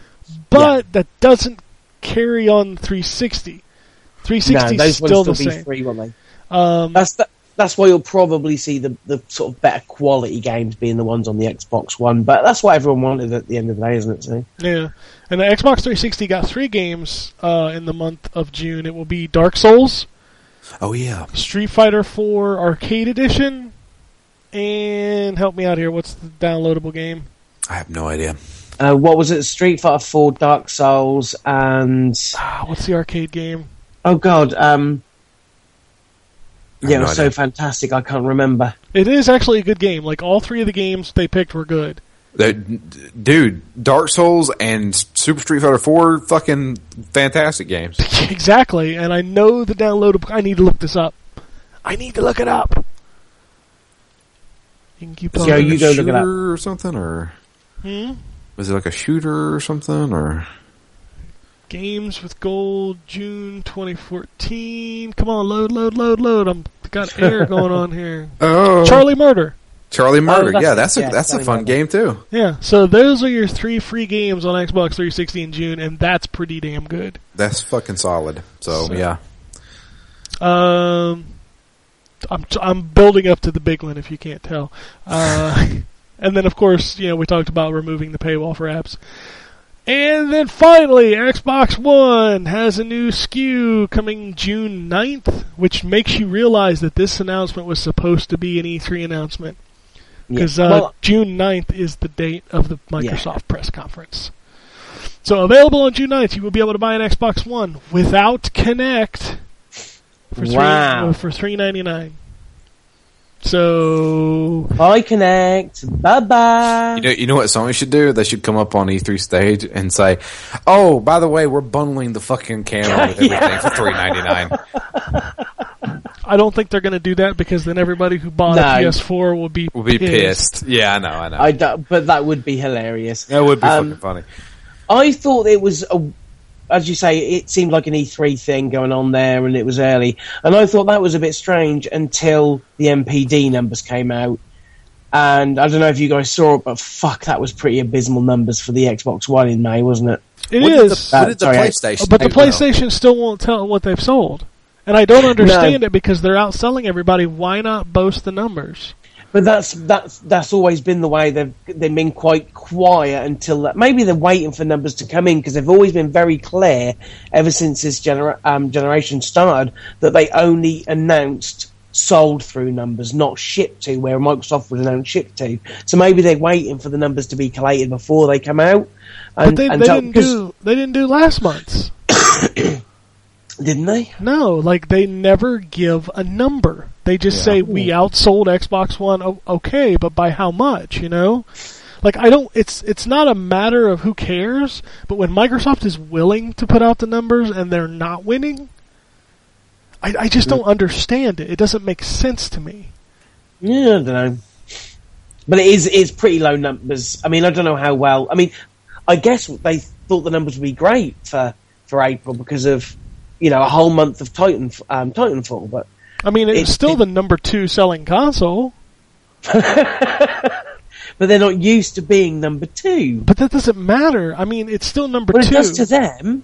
But that doesn't carry on 360. 360 no, those still ones the be same. free, won't they? Um, That's the, that's why you'll probably see the the sort of better quality games being the ones on the Xbox One. But that's what everyone wanted at the end of the day, isn't it? So, Yeah, and the Xbox 360 got three games uh, in the month of June. It will be Dark Souls, Oh yeah, Street Fighter 4 Arcade Edition, and help me out here. What's the downloadable game? I have no idea. uh, what was it? Street Fighter Four, Dark Souls, and Ah, what's the arcade game? oh god, um, I have yeah, it no was so fantastic. I can't remember. It is actually a good game. Like all three of the games they picked were good. That- dude, Dark Souls and Super Street Fighter Four, fucking fantastic games. (laughs) exactly, and I know the downloadable. I need to look this up. I need to look it up. You can keep So talking. you go look it up. shooter or something, or Hmm? was it like a shooter or something, or Games with Gold, June 2014. Come on, load, load, load, load. I'm got air (laughs) going on here. oh, Charlie Murder. Charlie Murder? that's yeah, it, that's a yeah, that's a fun Murder. game too. Yeah, so those are your three free games on Xbox 360 in June, and that's pretty damn good. That's fucking solid. So, So- yeah, Um, I'm I'm building up to the big one if you can't tell. Uh, (laughs) and then of course, you know, we talked about removing the paywall for apps. And then finally, Xbox One has a new SKU coming June 9th, which makes you realize that this announcement was supposed to be an E3 announcement. Because Yeah. uh, Well, June 9th is the date of the Microsoft press conference. So available on June 9th, you will be able to buy an Xbox One without Kinect for three, Wow. uh, for three ninety nine. So Bye, Kinect. Bye bye. you know, you know what Sony should do? They should come up on E3 stage and say, "Oh, by the way, we're bundling the fucking camera with (laughs) everything Yeah. for three ninety nine. (laughs) I don't think they're going to do that because then everybody who bought No. a PS4 will be We'll be pissed. Yeah, I know, I know. I don't, but that would be hilarious. that would be Um, fucking funny. I thought it was, a, as you say, it seemed like an E3 thing going on there, and it was early. And I thought that was a bit strange until the NPD numbers came out. And I don't know if you guys saw it, but fuck, that was pretty abysmal numbers for the Xbox One in May, wasn't it? It What did is, the, what did the sorry, I- PlayStation? but the do, though? PlayStation still won't tell what they've sold, and I don't understand it because they're outselling everybody. Why not boast the numbers? But that's that's that's always been the way they've they've been quite quiet until that. Maybe they're waiting for numbers to come in because they've always been very clear ever since this genera- um, generation started that they only announced sold through numbers, not shipped to, where Microsoft would announce shipped to. So maybe they're waiting for the numbers to be collated before they come out. But they, and they didn't do they didn't do last month's. Didn't they? No, like they never give a number. They just Yeah. say we outsold Xbox One. O- okay, but by how much? You know, like I don't. It's it's not a matter of who cares, but when Microsoft is willing to put out the numbers and they're not winning, I, I just don't understand it. It doesn't make sense to me. Yeah, I don't know. But it is it's pretty low numbers. I mean, I don't know how well. I mean, I guess they thought the numbers would be great for for April because of you know a whole month of Titan um, Titanfall. But I mean, it's It- still it- the number two selling console, (laughs) but they're not used to being number two. but that doesn't matter. I mean, it's still number it two. does to them.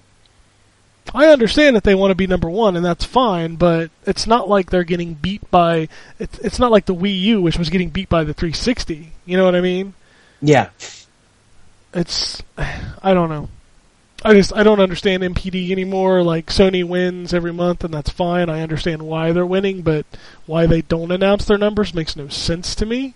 I understand that they want to be number one, and that's fine. But it's not like they're getting beat by. It's it's not like the Wii U, which was getting beat by the 360. You know what I mean? Yeah. It's (sighs) I don't know. I just I don't understand NPD anymore. Like Sony wins every month, and that's fine. I understand why they're winning, but why they don't announce their numbers makes no sense to me.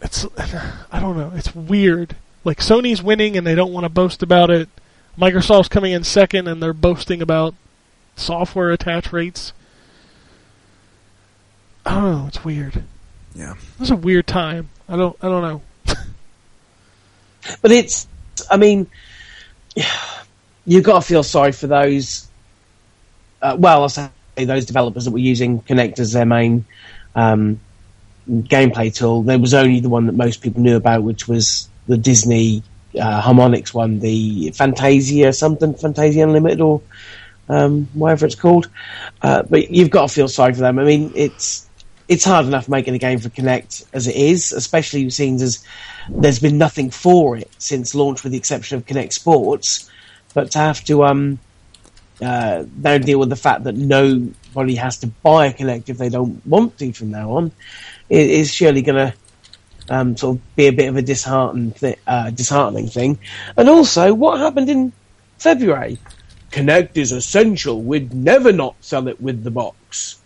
It's (sighs) I don't know. It's weird. Like Sony's winning, and they don't want to boast about it. Microsoft's coming in second, and they're boasting about software attach rates. I don't know. It's weird. Yeah. It's a weird time. I don't. I don't know. (laughs) But it's, I mean, you've got to feel sorry for those. Uh, well, I'll say those developers that were using Kinect as their main um, gameplay tool. There was only the one that most people knew about, which was the Disney uh, Harmonix one, the Fantasia something, Fantasia Unlimited, or um, whatever it's called. Uh, but you've got to feel sorry for them. I mean, it's it's hard enough making a game for Kinect as it is, especially seeing as there's been nothing for it since launch, with the exception of Kinect Sports. But to have to um, uh, now deal with the fact that nobody has to buy a Kinect if they don't want to from now on, it is surely going to um, sort of be a bit of a uh, disheartening thing. And also, what happened in February? Kinect is essential. We'd never not sell it with the box.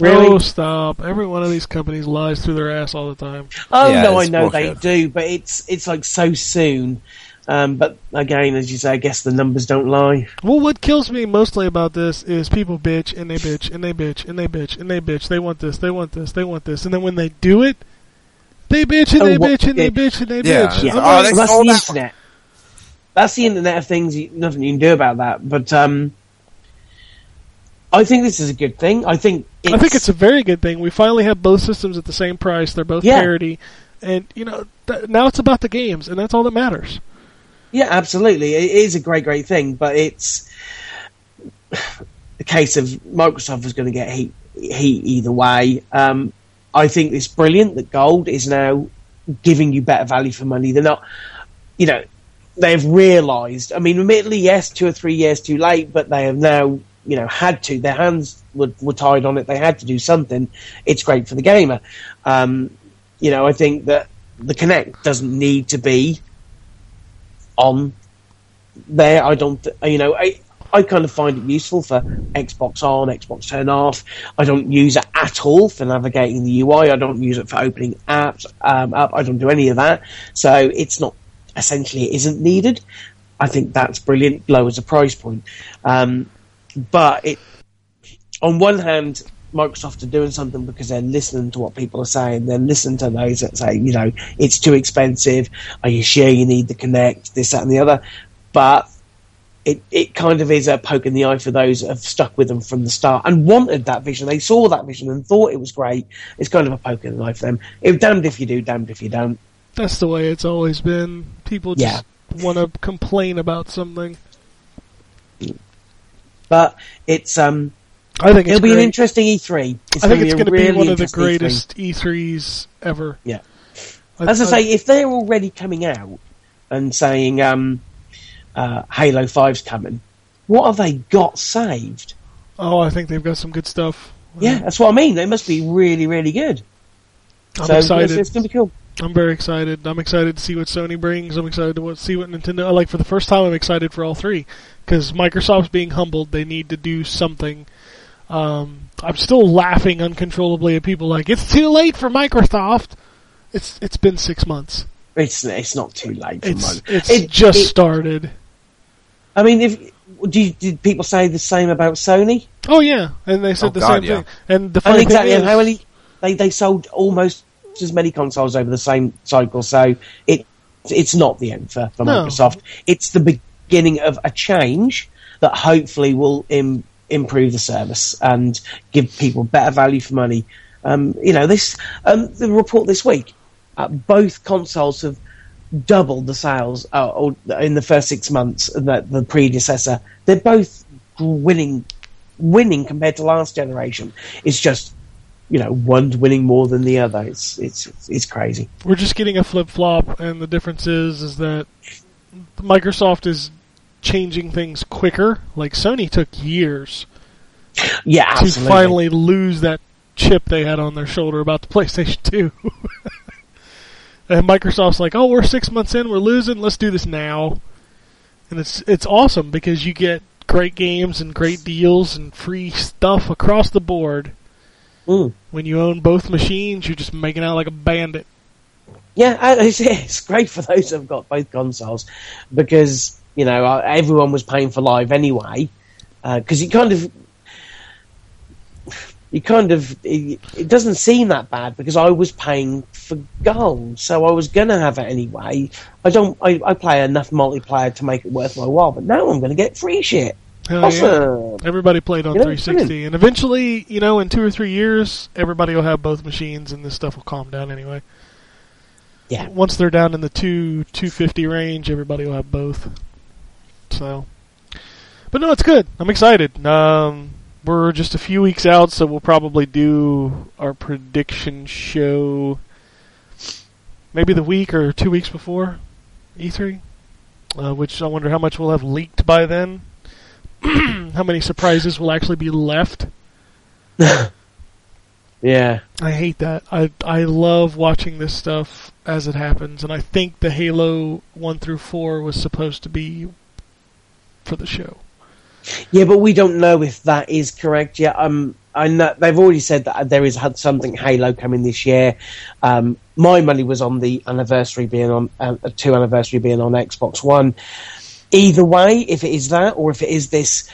Really? Oh, stop! Every one of these companies lies through their ass all the time. Oh Yeah, no, I know bullshit. they do, but it's it's like so soon. Um, but again, as you say, I guess the numbers don't lie. Well, what kills me mostly about this is people bitch and they bitch and they bitch and they bitch and they bitch. They want this, they want this, they want this, and then when they do it, they bitch and Oh, they what- bitch and they bitch and they Yeah. bitch. Yeah. I'm Oh, like, they Well, that's the that internet. That's the internet of things. You, nothing you can do about that. But um, I think this is a good thing. I think it's, I think it's a very good thing. We finally have both systems at the same price. They're both Yeah. parity, and you know th- now it's about the games, and that's all that matters. yeah, absolutely. It is a great, great thing. But it's the case of Microsoft is going to get heat, heat either way. Um, I think it's brilliant that Gold is now giving you better value for money. They're not, you know, they've realised. I mean, admittedly, yes, two or three years too late, but they have now, you know, had to. Their hands were, were tied on it. They had to do something. It's great for the gamer. Um, you know, I think that the Kinect doesn't need to be on there. I don't, you know, I, I kind of find it useful for Xbox on, Xbox turn off. I don't use it at all for navigating the UI. I don't use it for opening apps um, up. I don't do any of that. So it's not essentially it isn't needed. I think that's brilliant. Lowers the price point, um, but it on one hand. Microsoft are doing something because they're listening to what people are saying. They're listening to those that say, you know, it's too expensive. Are you sure you need the Kinect? This, that, and the other. But it, it kind of is a poke in the eye for those that have stuck with them from the start and wanted that vision. They saw that vision and thought it was great. It's kind of a poke in the eye for them. It, damned if you do, damned if you don't. That's the way it's always been. People just want to complain about something. But it's um, I think it'll be an interesting E3. It's I think it's going to to be one of the interesting E3. greatest E3s ever. Yeah. As I I- say, if they're already coming out and saying um, uh, Halo 5's coming, what have they got saved? oh, I think they've got some good stuff. Yeah, that's what I mean. They must be really, really good. I'm so excited. It's, it's going to be cool. I'm very excited. I'm excited to see what Sony brings. I'm excited to see what Nintendo. Like for the first time, I'm excited for all three because Microsoft's being humbled. They need to do something. Um, I'm still laughing uncontrollably at people like it's too late for Microsoft. It's it's been six months. It's it's not too late. For It's it's It- just it- started. I mean, if did, did people say the same about Sony? Oh yeah, and they said Oh, the God, same yeah. thing. And the And funny exactly, thing and is, how many they they sold almost just as many consoles over the same cycle, so it it's not the end for, for No. Microsoft. It's the beginning of a change that hopefully will Im- improve the service and give people better value for money. Um, you know, this um, the report this week, uh, both consoles have doubled the sales uh, in the first six months the, the predecessor. They're both winning, winning compared to last generation. It's just, you know, one's winning more than the other. It's it's it's crazy. We're just getting a flip flop, and the difference is is that Microsoft is changing things quicker. Like Sony took years Yeah, to absolutely. finally lose that chip they had on their shoulder about the PlayStation 2. (laughs) and Microsoft's like, "Oh, we're 6 months in, we're losing, let's do this now." And it's it's awesome because you get great games and great deals and free stuff across the board. Mm. When you own both machines, you're just making out like a bandit. Yeah, uh, (laughs) it's, it's great for those who've got both consoles because you know uh, everyone was paying for live anyway. Because you kind of, you kind of, it, it doesn't seem that bad because I was paying for gold, so I was gonna have it anyway. I don't, I, I play enough multiplayer to make it worth my while, but now I'm gonna get free shit. Hell yeah. Awesome. Everybody played on Yeah, 360, and eventually, you know, in two or three years, everybody will have both machines, and this stuff will calm down anyway. Yeah. Once they're down in the two 250 range, everybody will have both. So, but no, it's good. I'm excited. Um, we're just a few weeks out, so we'll probably do our prediction show maybe the week or two weeks before E3. Uh, which I wonder how much we'll have leaked by then. (clears throat) how many surprises will actually be left. (laughs) Yeah. I hate that. I I love watching this stuff as it happens, and I think the Halo one through four was supposed to be for the show. Yeah, but we don't know if that is correct yet. Um, I know they've already said that there is had something Halo coming this year. Um, my money was on the anniversary being on uh, a two anniversary being on Xbox One. Either way, if it is that or if it is this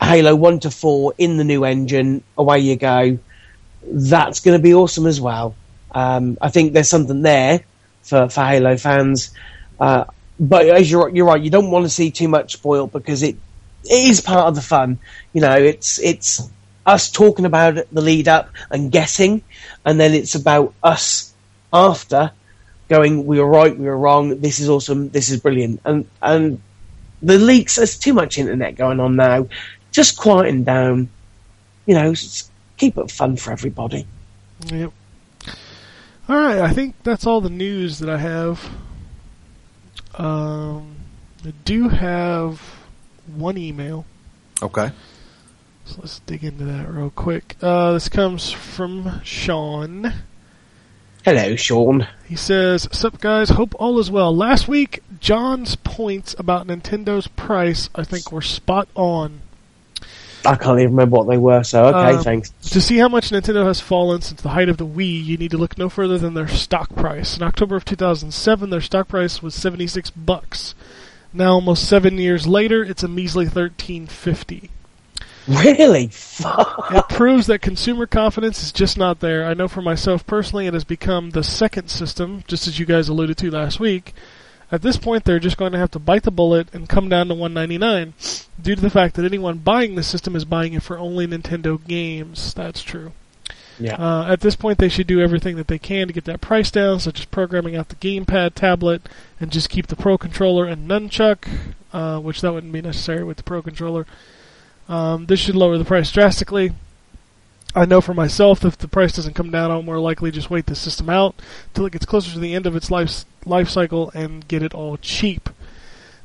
Halo one to four in the new engine, away you go. That's going to be awesome as well. Um, I think there's something there for for Halo fans. Uh, but as you're you're right, you don't want to see too much spoiled because it it is part of the fun. You know, it's it's us talking about the lead up and guessing, and then it's about us after going, we were right, we were wrong. This is awesome. This is brilliant. And and the leaks. There's too much internet going on now. Just quieten down. You know, s- keep it fun for everybody. Yep. All right, I think that's all the news that I have. Um, I do have one email, Okay. so let's dig into that real quick. Uh, this comes from Sean. Hello, Sean. He says, Sup guys, hope all is well. Last week, John's points about Nintendo's price, I think, were spot on. I can't even remember what they were. So okay, Um, thanks. To see how much Nintendo has fallen since the height of the Wii, you need to look no further than their stock price. In October of 2007, their stock price was 76 bucks. Now, almost seven years later, it's a measly 13.50. Really? Fuck. It proves that consumer confidence is just not there. I know for myself personally, it has become the second system, just as you guys alluded to last week. At this point, they're just going to have to bite the bullet and come down to 199 due to the fact that anyone buying the system is buying it for only Nintendo games. That's true. Yeah. Uh, at this point, they should do everything that they can to get that price down, such as programming out the gamepad tablet and just keep the Pro controller and nunchuck, uh, which that wouldn't be necessary with the Pro controller. Um, this should lower the price drastically. I know for myself, if the price doesn't come down, I'll more likely just wait the system out till it gets closer to the end of its life life cycle and get it all cheap.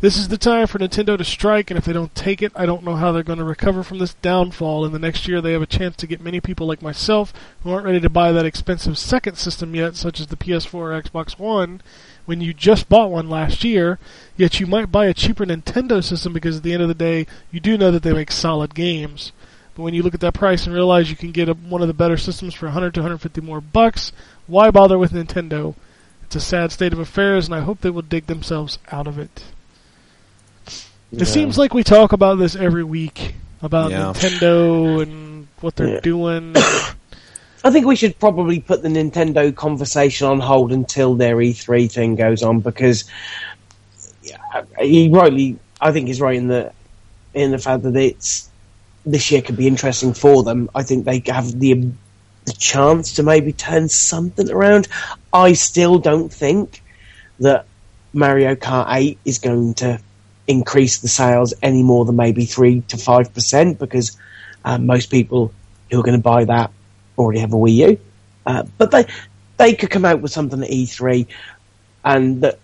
This is the time for Nintendo to strike, and if they don't take it, I don't know how they're going to recover from this downfall. In the next year, they have a chance to get many people like myself who aren't ready to buy that expensive second system yet, such as the PS4 or Xbox One, when you just bought one last year, yet you might buy a cheaper Nintendo system because at the end of the day, you do know that they make solid games. But when you look at that price and realize you can get a, one of the better systems for 100 to 150 more bucks, why bother with Nintendo? It's a sad state of affairs, and I hope they will dig themselves out of it. It seems like we talk about this every week about Yeah. Nintendo and what they're Yeah. doing. (coughs) I think we should probably put the Nintendo conversation on hold until their E3 thing goes on because he rightly, I think he's right in the in the fact that it's this year could be interesting for them. I think they have the the chance to maybe turn something around. I still don't think that Mario Kart 8 is going to increase the sales any more than maybe three to five percent because um, most people who are going to buy that already have a Wii U. Uh, but they they could come out with something at E3 and that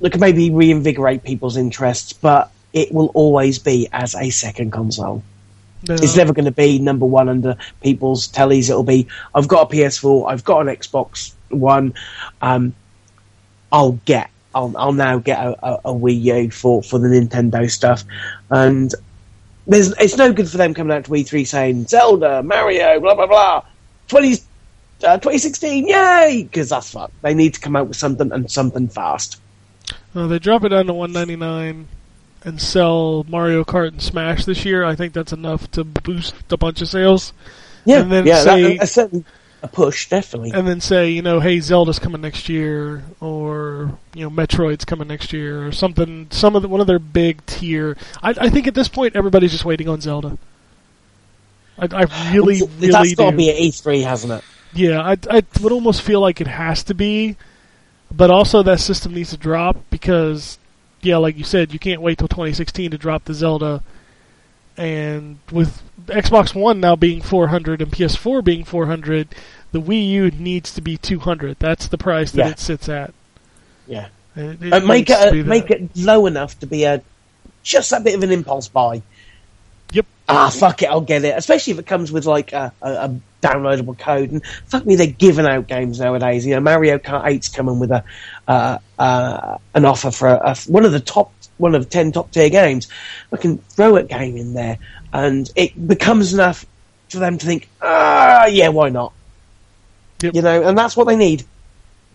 that could maybe reinvigorate people's interests, but it will always be as a second console. No. It's never going to be number one under people's tellies. It'll be I've got a PS4, I've got an Xbox One. Um, I'll get I'll, I'll now get a, a, a Wii U for, for the Nintendo stuff, and there's it's no good for them coming out to E3 saying Zelda, Mario, blah blah blah, 20, uh, 2016, yay! Because that's fuck. They need to come out with something and something fast. Uh, they drop it down to 199 and sell Mario Kart and Smash this year. I think that's enough to boost a bunch of sales. Yeah, And then yeah, say- that, a push, definitely. And then say, you know, hey, Zelda's coming next year, or you know, Metroid's coming next year, or something. Some of the, one of their big tier. I, I think at this point, everybody's just waiting on Zelda. I, I really, really that's got to be at E3, hasn't it? Yeah, I, I would almost feel like it has to be, but also that system needs to drop because, yeah, like you said, you can't wait till 2016 to drop the Zelda. And with Xbox One now being 400 and PS4 being 400, the Wii U needs to be 200. That's the price that Yeah. it sits at. Yeah. It, it Uh, make it a, make it low enough to be a just a bit of an impulse buy. Yep. Ah, fuck it, I'll get it. Especially if it comes with like a, a, a downloadable code. And fuck me, they're giving out games nowadays. You know, Mario Kart 8's coming with a uh, uh, an offer for a, a- one of the top one of the ten top tier games. I can throw a game in there, and it becomes enough for them to think, ah, yeah, why not? Yep. You know, and that's what they need.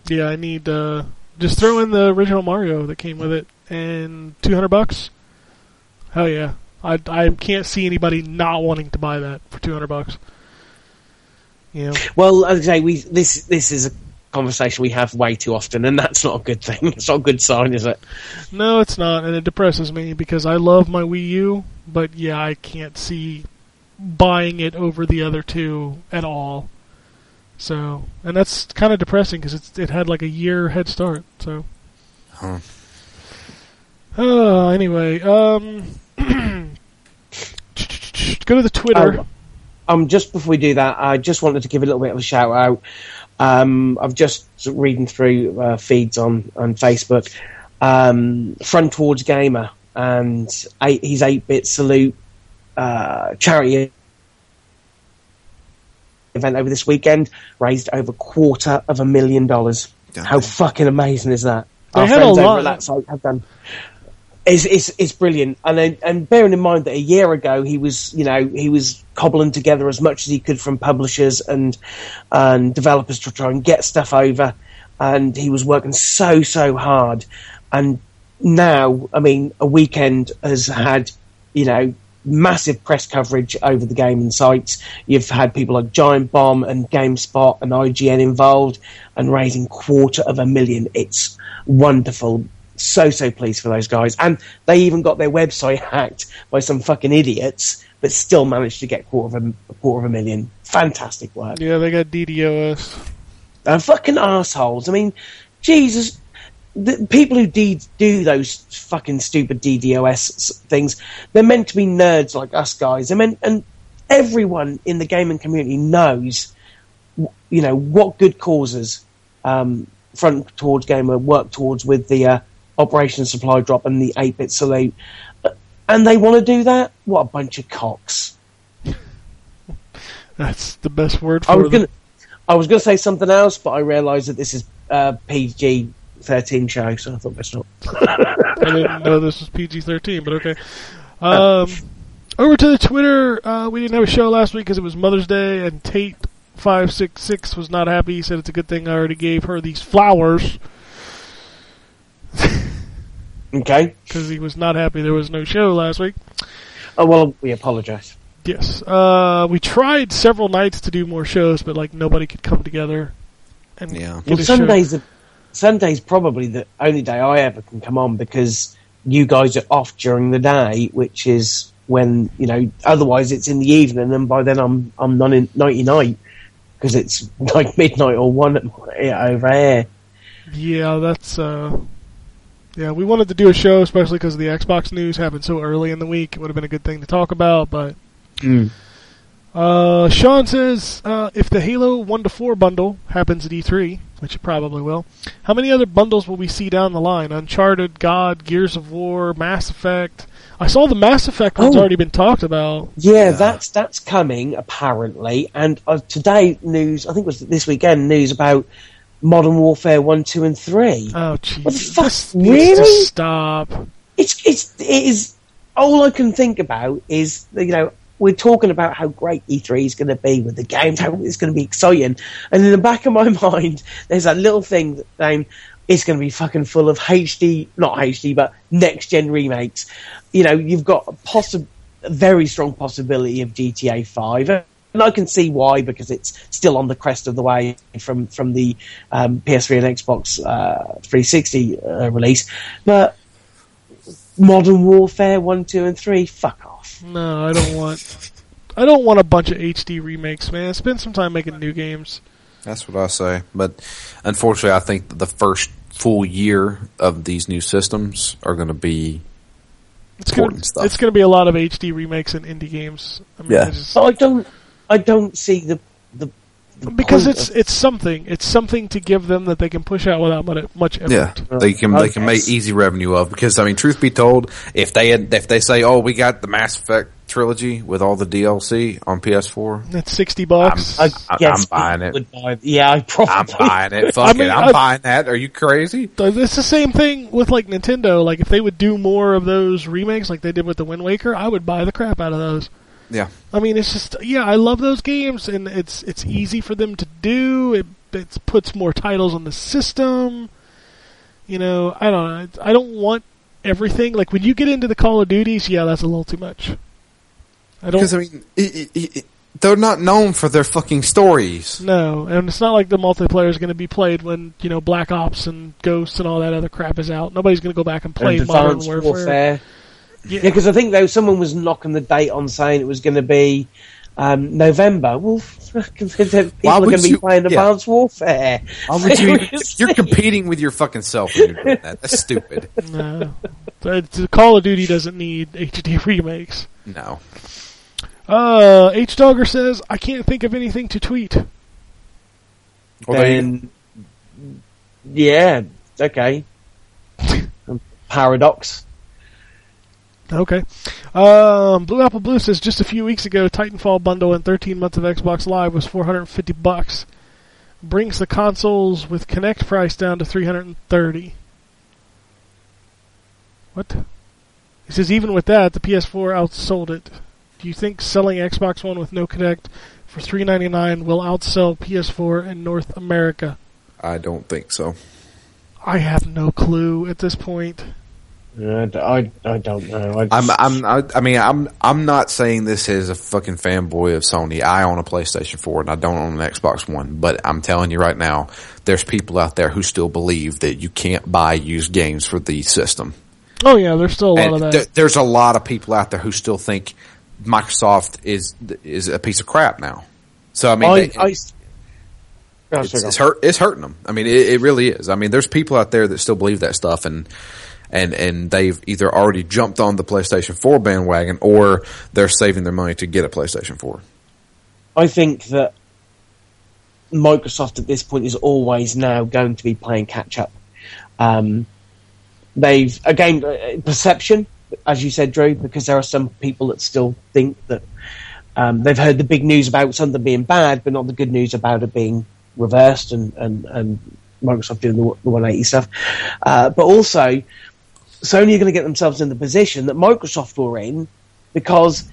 Yeah, I need uh, just throw in the original Mario that came with it and 200 bucks. Hell yeah. I, I can't see anybody not wanting to buy that for 200 bucks. Yeah. Well, as I say, we this this is a conversation we have way too often, and that's not a good thing. (laughs) It's not a good sign, is it? no, it's not, and it depresses me because I love my Wii U, but yeah, I can't see buying it over the other two at all. So, and that's kind of depressing because it's it had like a year head start. So, Huh. Uh, anyway, um, (clears throat) go to the Twitter. Um, um, just before we do that, I just wanted to give a little bit of a shout out. Um, I've just reading through uh, feeds on on Facebook. Um, Front Towards Gamer and eight, his eight bit salute uh, charity event over this weekend raised over a quarter of a million dollars. God How fucking amazing is that? They Our had a friends over at that site have done. It's, it's, brilliant, and and bearing in mind that a year ago he was, you know, he was cobbling together as much as he could from publishers and and developers to try and get stuff over, and he was working so so hard, and now, I mean, a weekend has had, you know, massive press coverage over the game and sites. You've had people like Giant Bomb and GameSpot and IGN involved and raising quarter of a million. It's wonderful. So, so pleased for those guys. And they even got their website (laughs) hacked by some fucking idiots, but still managed to get quarter of a, a quarter of a million. Fantastic work. Yeah, they got DDoS. Uh, fucking assholes. I mean, Jesus, the people who de- do those fucking stupid DDoS things, they're meant to be nerds like us guys. I mean, and everyone in the gaming community knows, you know, what good causes um, Front Towards Gamer work towards with the uh, Operation Supply Drop and the 8-bit salute. Uh, And they want to do that? What a bunch of cocks. That's the best word I for was them. gonna, I was gonna say something else, but I realised that this is uh, PG thirteen show, so I thought best not. (laughs) I didn't know this was PG-13, but okay. Um, over to the Twitter. Uh, we didn't have a show last week because it was Mother's Day, and Tate five six six was not happy. He said it's a good thing I already gave her these flowers (laughs) Okay. because he was not happy there was no show last week. Oh well, we apologise. Yes. Uh, we tried several nights to do more shows, but like nobody could come together. And Yeah. get Well, a show. Sunday's the, Sunday's probably the only day I ever can come on because you guys are off during the day, which is when you know. Otherwise, it's in the evening, and by then I'm I'm non nighty night because it's like (laughs) midnight or one at my- over here. Yeah, that's uh yeah, we wanted to do a show especially because the Xbox news happened so early in the week. It would have been a good thing to talk about, but uh Sean says uh if the Halo 1 to 4 bundle happens at E3, which it probably will, how many other bundles will we see down the line? Uncharted, God, Gears of War, Mass Effect. I saw the Mass Effect one's Oh. already been talked about. Yeah, that's that's coming apparently. And uh, today news, I think it was this weekend news about Modern Warfare one, two, and three. Oh What the fuck? To Really? stop. it's it's it is all I can think about is you know we're talking about how great E3 is going to be with the games, how it's going to be exciting, and in the back of my (laughs) mind, there's that little thing that saying it's going to be fucking full of HD, not HD, but next gen remakes. You know, you've got a possi- a very strong possibility of GTA 5. And I can see why because it's still on the crest of the wave from from the um, PS3 and Xbox uh, 360 uh, release, but Modern Warfare one, two, and three. Fuck off. No, I don't want. I don't want a bunch of HD remakes, man. Spend some time making new games. That's what I say. But unfortunately, I think the first full year of these new systems are going to be It's gonna, stuff. it's going to be a lot of HD remakes and indie games. I mean, Yeah. I just- But I don't. I don't see the the. the because point it's of- it's something. It's something to give them that they can push out without much, much effort. Yeah, they can they can make easy revenue of because I mean, truth be told, if they had, if they say, "Oh, we got the Mass Effect trilogy with all the DLC on PS4," That's sixty bucks. I I- guess I'm buying it. buy- yeah, I probably. I'm buying it. Fuck I mean, it, I'm I- buying that. Are you crazy? It's the same thing with like Nintendo. Like if they would do more of those remakes, like they did with the Wind Waker, I would buy the crap out of those. Yeah, I mean, it's just yeah, I love those games, and it's it's easy for them to do. It it puts more titles on the system. You know, I don't know. I don't want everything. Like when you get into the Call of Duties, yeah, that's a little too much. I don't because I mean, it, it, it, they're not known for their fucking stories. no, and it's not like the multiplayer is going to be played when you know Black Ops and Ghosts and all that other crap is out. Nobody's going to go back and play and Modern Warfare. Warfare. Yeah. Yeah, because I think though someone was knocking the date on saying it was going to be um, November. Well, fucking (laughs) people are going to be you- playing yeah. Advanced Warfare. Why would you? (laughs) (laughs) You're competing with your fucking self when you're doing that. That's stupid. No, the, the Call of Duty doesn't need HD remakes. No. Uh, H Dogger says I can't think of anything to tweet. Well, then, yeah, okay. Paradox. Okay. Um, Blue Apple Blue says just a few weeks ago, Titanfall bundle and 13 months of Xbox Live was 450 bucks. Brings the consoles with Kinect price down to 330. What? He says even with that, the PS4 outsold it. Do you think selling Xbox One with no Kinect for 399 will outsell PS4 in North America? I don't think so. I have no clue at this point. I, I, I don't know. I, I'm, I'm, I, I mean, I'm, I'm not saying this as a fucking fanboy of Sony. I own a PlayStation 4 and I don't own an Xbox One, but I'm telling you right now, there's people out there who still believe that you can't buy used games for the system. Oh yeah, there's still a lot And of that. th- there's a lot of people out there who still think Microsoft is, is a piece of crap now. So I mean, I, they- I, oh, it's, it's hurt. It's hurting them. I mean, it, it really is. I mean, there's people out there that still believe that stuff, and and and they've either already jumped on the PlayStation 4 bandwagon, or they're saving their money to get a PlayStation 4. I think that Microsoft at this point is always now going to be playing catch up. Um, they've again uh, perception, as you said, Drew, because there are some people that still think that um, they've heard the big news about something being bad, but not the good news about it being reversed and and, and Microsoft doing the, the 180 stuff. Uh, but also, Sony are going to get themselves in the position that Microsoft were in because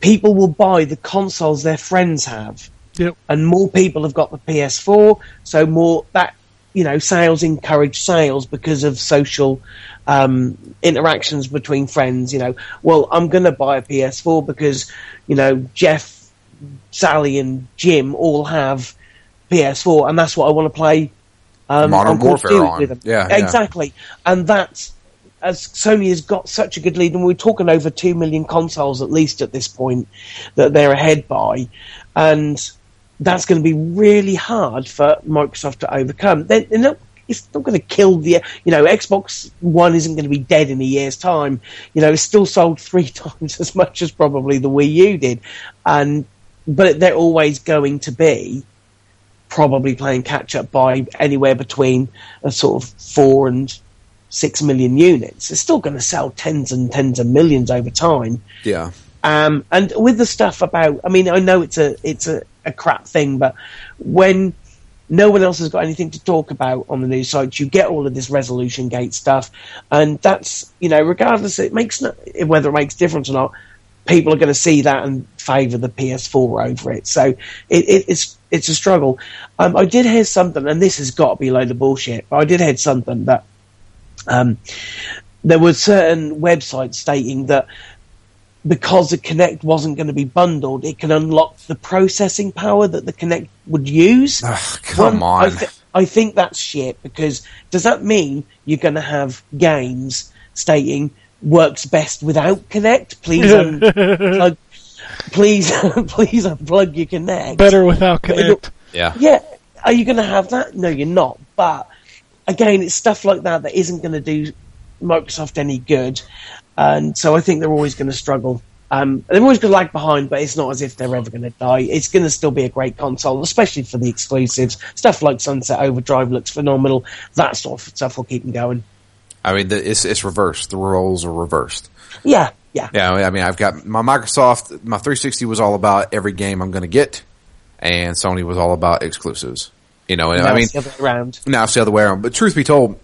people will buy the consoles their friends have Yep. and more people have got the PS4, so more that you know, sales encourage sales because of social um, interactions between friends. You know, well, I'm going to buy a PS4 because you know Jeff, Sally, and Jim all have PS4, and that's what I want to play. Um, Modern on Call of Warfare on. with them. Yeah, yeah. exactly, and that's as Sony has got such a good lead, and we're talking over two million consoles at least at this point that they're ahead by, and that's going to be really hard for Microsoft to overcome. They're, they're not, it's not going to kill the, you know, Xbox One isn't going to be dead in a year's time. You know, it's still sold three (laughs) times as much as probably the Wii U did, and but they're always going to be probably playing catch up by anywhere between a sort of four and six million units. It's still going to sell tens and tens of millions over time. Yeah. Um, and with the stuff about, I mean, I know it's a it's a, a crap thing, but when no one else has got anything to talk about on the news sites, you get all of this resolution gate stuff, and that's you know, regardless, it makes no, whether it makes difference or not. People are going to see that and favour the PS4 over it. So it, it, it's it's a struggle. Um, I did hear something, and this has got to be a load of bullshit. But I did hear something that um, there were certain websites stating that because the Kinect wasn't going to be bundled, it can unlock the processing power that the Kinect would use. Ugh, come One, I, on. I think that's shit because does that mean you're going to have games stating works best without Kinect? Please unplug. (laughs) Please, (laughs) please unplug your Kinect. Better without Kinect. Yeah. Yeah, are you going to have that? No, you're not. But again, it's stuff like that that isn't going to do Microsoft any good, and so I think they're always going to struggle. Um, they're always going to lag behind, but it's not as if they're ever going to die. It's going to still be a great console, especially for the exclusives. Stuff like Sunset Overdrive looks phenomenal. That sort of stuff will keep them going. I mean, the, it's it's reversed. The roles are reversed. Yeah, yeah, Yeah, I mean, I've got my Microsoft. My 360 was all about every game I'm going to get, and Sony was all about exclusives. You know, and Now I mean, it's the other way around. now it's the other way around. But truth be told,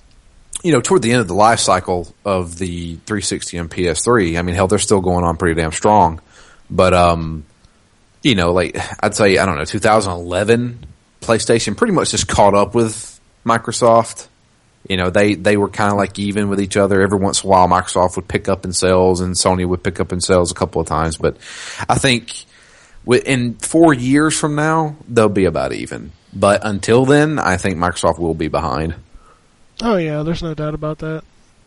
you know, toward the end of the life cycle of the 360 and PS3, I mean, hell, they're still going on pretty damn strong. But, um, you know, like, I'd say, I don't know, 2011, PlayStation pretty much just caught up with Microsoft. You know, they, they were kind of like even with each other. Every once in a while, Microsoft would pick up in sales and Sony would pick up in sales a couple of times. But I think in four years from now, they'll be about even. But until then, I think Microsoft will be behind. Oh yeah, there's no doubt about that.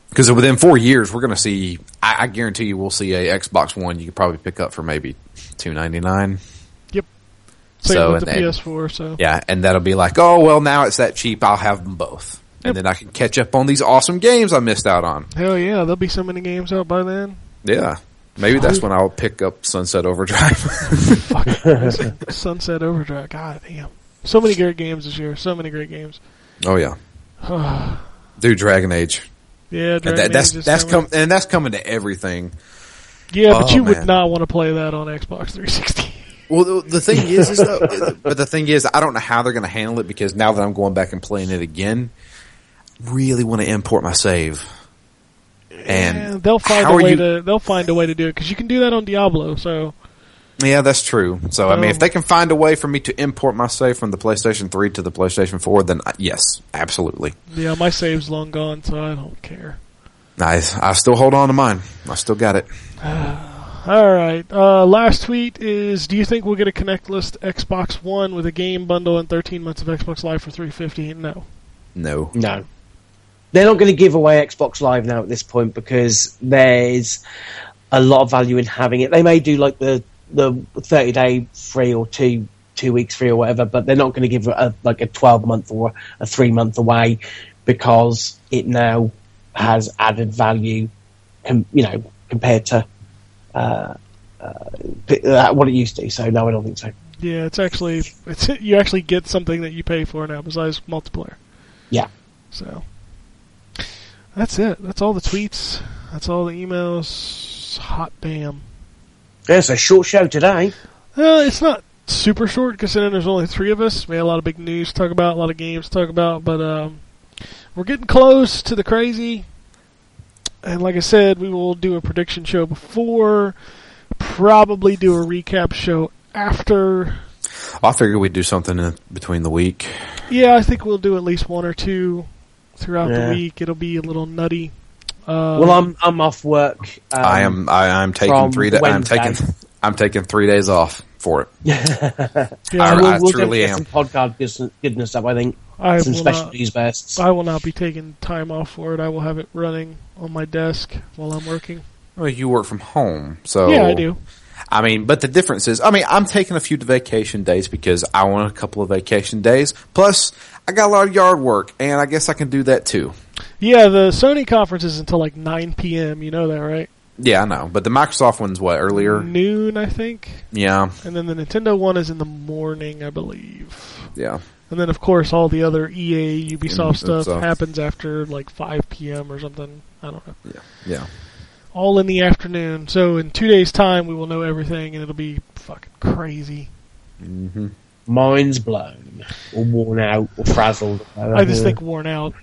Because within four years, we're going to see. I, I guarantee you, we'll see a Xbox One. You could probably pick up for maybe two ninety nine. Same So, with the and PS4. So Yeah, and that'll be like, oh well, now it's that cheap. I'll have them both, and then I can catch up on these awesome games I missed out on. hell yeah, there'll be so many games out by then. Yeah, maybe that's when I'll pick up Sunset Overdrive. Fuck (laughs) Sunset Overdrive. God damn, so many great games this year. So many great games. oh yeah, (sighs) dude, Dragon Age. Yeah, Dragon that, that's Age that's coming. and that's coming to everything. Yeah, but Oh, you would not want to play that on Xbox 360. (laughs) Well, the, the thing is, is though, but the thing is, I don't know how they're going to handle it because now that I'm going back and playing it again, really want to import my save. And Yeah, they'll find a way you- to they'll find a way to do it because you can do that on Diablo. So Yeah, that's true. So I mean, if Um, they can find a way for me to import my save from the PlayStation 3 to the PlayStation 4, then uh, yes, absolutely. yeah, my save's long gone, so I don't care. I I still hold on to mine. I still got it. (sighs) All right. Uh, last tweet is: Do you think we'll get a Kinect-less Xbox One with a game bundle and 13 months of Xbox Live for 350? No. No. No. They're not going to give away Xbox Live now at this point because there's a lot of value in having it. They may do like the the 30 day free or two two weeks free or whatever, but they're not going to give a, like a 12 month or a three month away because it now has added value, com- you know, compared to uh, uh, uh, what it used to. So no, I don't think so. Yeah, it's actually it's you actually get something that you pay for now besides multiplayer. Yeah. So that's it. That's all the tweets. That's all the emails. Hot damn. Yeah, it's a short show today. Uh, it's not super short considering there's only three of us. We had a lot of big news to talk about, a lot of games to talk about, but um, we're getting close to the crazy. And like I said, we will do a prediction show before, probably do a recap show after. I figured we'd do something in between the week. Yeah, I think we'll do at least one or two throughout Yeah. the week. It'll be a little nutty. Uh, well, I'm I'm off work. Um, I am. I, I'm taking three. Da- I'm taking. I'm taking three days off for it. (laughs) yeah, I- we'll, I we'll truly get am. some podcast goodness, goodness up. I think I some will special not. I will not be taking time off for it. I will have it running on my desk while I'm working. Well, you work from home, so Yeah, I do. I mean, but the difference is, I mean, I'm taking a few vacation days because I want a couple of vacation days. Plus, I got a lot of yard work, and I guess I can do that too. Yeah, the Sony conference is until like 9 p.m. You know that, right? Yeah, I know. But the Microsoft one's what earlier? Noon, I think. Yeah, And then the Nintendo one is in the morning, I believe. yeah. And then, of course, all the other EA, Ubisoft Mm, stuff stuff. happens after like 5 p.m. or something. I don't know. Yeah. Yeah. All in the afternoon. So in two days' time, we will know everything, and it'll be fucking crazy. hmm Mind's blown, or worn out, or frazzled. I just think worn out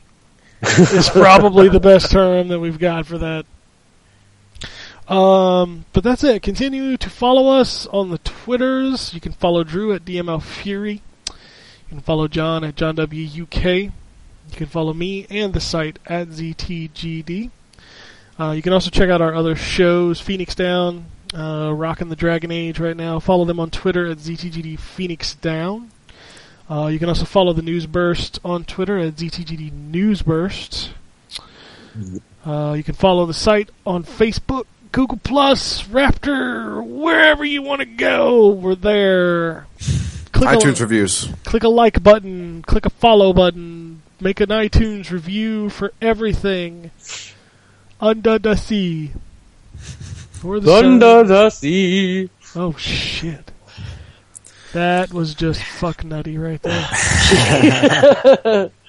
(laughs) is probably the best term that we've got for that. Um, but that's it. Continue to follow us on the Twitters. You can follow Drew at DML Fury. You can follow John at John W UK. You can follow me and the site at ZTGD. Uh, you can also check out our other shows, Phoenix Down, uh, Rockin' the Dragon Age right now. Follow them on Twitter at ZTGD Phoenix Down. Uh, you can also follow the News Burst on Twitter at ZTGD News Burst. Uh, you can follow the site on Facebook, Google Plus, Raptr, wherever you want to go. We're there. Click iTunes a, reviews. click a like button, click a follow button, make an iTunes review for everything. Under the sea. For the Under sun. the sea. Oh shit. That was just fuck nutty right there. (laughs) (laughs)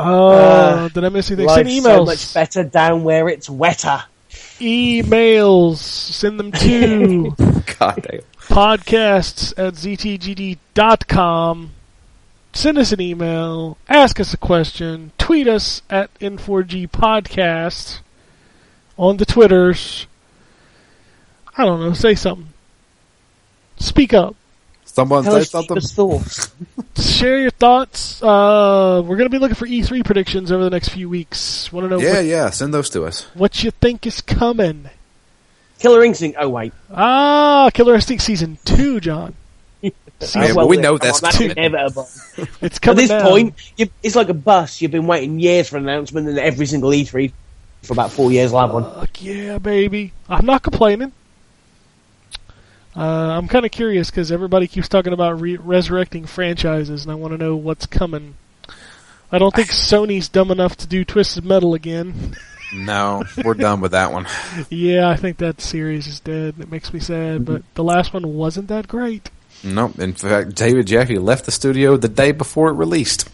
Oh, did I miss anything? Send Life's so emails. much better down where it's wetter. emails. Send them to (laughs) God damn. podcasts at ztgd.com. Send us an email. Ask us a question. Tweet us at N4G Podcast on the Twitters. I don't know. Say something. Speak up. Someone Tell say us something. thoughts. (laughs) Share your thoughts. Uh, we're going to be looking for E3 predictions over the next few weeks. Want to know Yeah, what, yeah. Send those to us. what you think is coming. Killer Instinct. Oh wait, Ah, Killer Instinct Season 2, John. (laughs) Yeah, Season, but we know that's on, that's coming. inevitable. (laughs) it's At this now. point, you, it's like a bus. You've been waiting years for an announcement, and every single E3 for about four years I'll have one. Fuck yeah, baby. I'm not complaining. Uh, I'm kind of curious because everybody keeps talking about re- resurrecting franchises, and I want to know what's coming. I don't think Sony's dumb enough to do Twisted Metal again. (laughs) No, we're done with that one. yeah, I think that series is dead. It makes me sad, but the last one wasn't that great. Nope. In fact, David Jaffe left the studio the day before it released.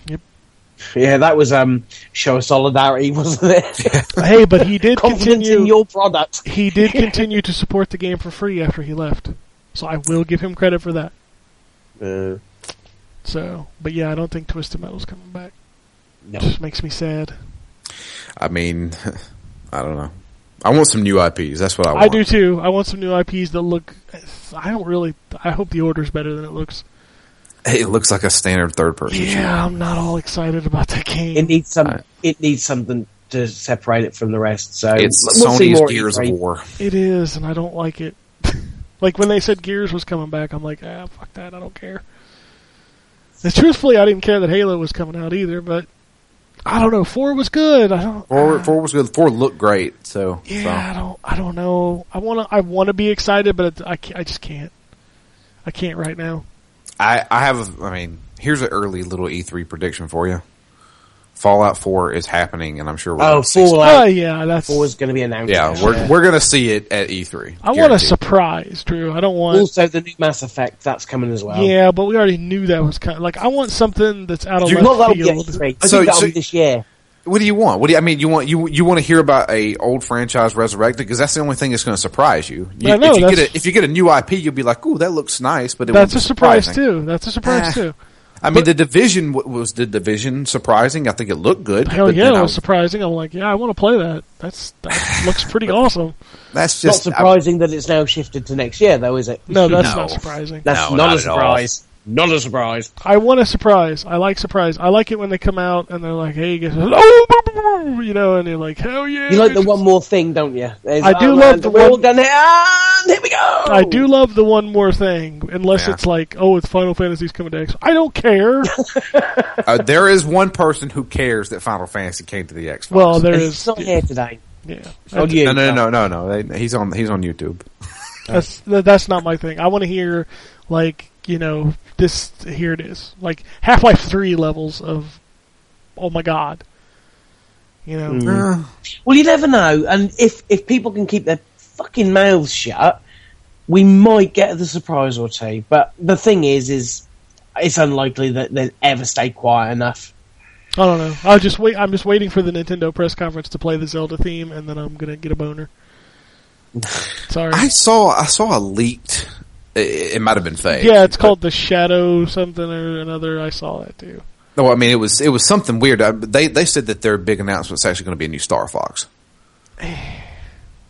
Yeah, that was um show of solidarity, (laughs) wasn't it? (laughs) hey, but he did Confidence continue. in your product. he did continue to support the game for free after he left, so I will give him credit for that. Uh, So, but yeah, I don't think Twisted Metal's coming back. no. Just makes me sad. I mean, (laughs) I don't know. I want some new IPs. That's what I want. I do too. I want some new IPs that look. I don't really. I hope the order's better than it looks. It looks like a standard third person. Yeah, I'm not all excited about that game. It needs some. Right. It needs something to separate it from the rest. So It's we'll Sony's Gears of E3. War. It is, and I don't like it. Like when they said Gears was coming back, I'm like, ah, fuck that. I don't care. And truthfully, I didn't care that Halo was coming out either. But I don't know. Four was good. I don't. Four, four was good. Four looked great. So Yeah, I don't. I don't know. I want to. I want to be excited, but I. Can't, I just can't. I can't right now. I, I have. I mean, here's an early little E3 prediction for you. Fallout 4 is happening, and I'm sure we're Oh, gonna see some- Fallout Oh yeah, that's. Four is going to be announced. Yeah, we're we're gonna see it at E3. I want a surprise, Drew. I don't want. Also, the new Mass Effect that's coming as well. Yeah, but we already knew that was coming. like I want something that's out of You- Not left that'll be field. E3. I So- think that'll so- be this year. What do you want? What do you, I mean? You want you you want to hear about a old franchise resurrected because that's the only thing that's going to surprise you. you I know, if you get a, if you get a new IP, you'll be like, "Ooh, that looks nice," but it That's won't a be surprise too. That's a surprise Ah. too. I mean, the division w- was the division surprising. I think it looked good. Hell but yeah, then it I- was surprising. I'm like, yeah, I want to play that. That's that looks pretty (laughs) awesome. that's just Not just surprising that it's now shifted to next year, though, is it? No, that's No. not surprising. That's No, not, not a at all. surprise. Not a surprise. I want a surprise. I like surprise. I like it when they come out and they're like, "Hey, guess what?" oh, you know, and you're like, "Hell yeah!" You like the one more thing, don't you? There's, I do oh, love man, the we're all one- done it, and here we go. I do love the one more thing, unless Yeah. it's like, "Oh, it's Final Fantasy's coming to X." I don't care. (laughs) Uh, there is one person who cares that Final Fantasy came to the Xbox. well, there And is. It's not here today. Yeah, Oh, you. no, no, no, no, no. They- He's on. He's on YouTube. That's that- that's not my thing. I want to hear like you know this. Here it is, like Half Life Three levels of. Oh my god. You know, Mm. Well, you never know, and if if people can keep their fucking mouths shut, we might get the surprise or two. But the thing is, is it's unlikely that they'll ever stay quiet enough. I don't know. I'll just wait. I'm just waiting for the Nintendo press conference to play the Zelda theme, and then I'm gonna get a boner. (laughs) Sorry. I saw. I saw a leaked. It, it might have been fake. yeah, it's called the Shadow something or another. I saw that too. No, I mean it was. It was something weird. Uh, They they said that their big announcement is actually going to be a new Star Fox. (sighs)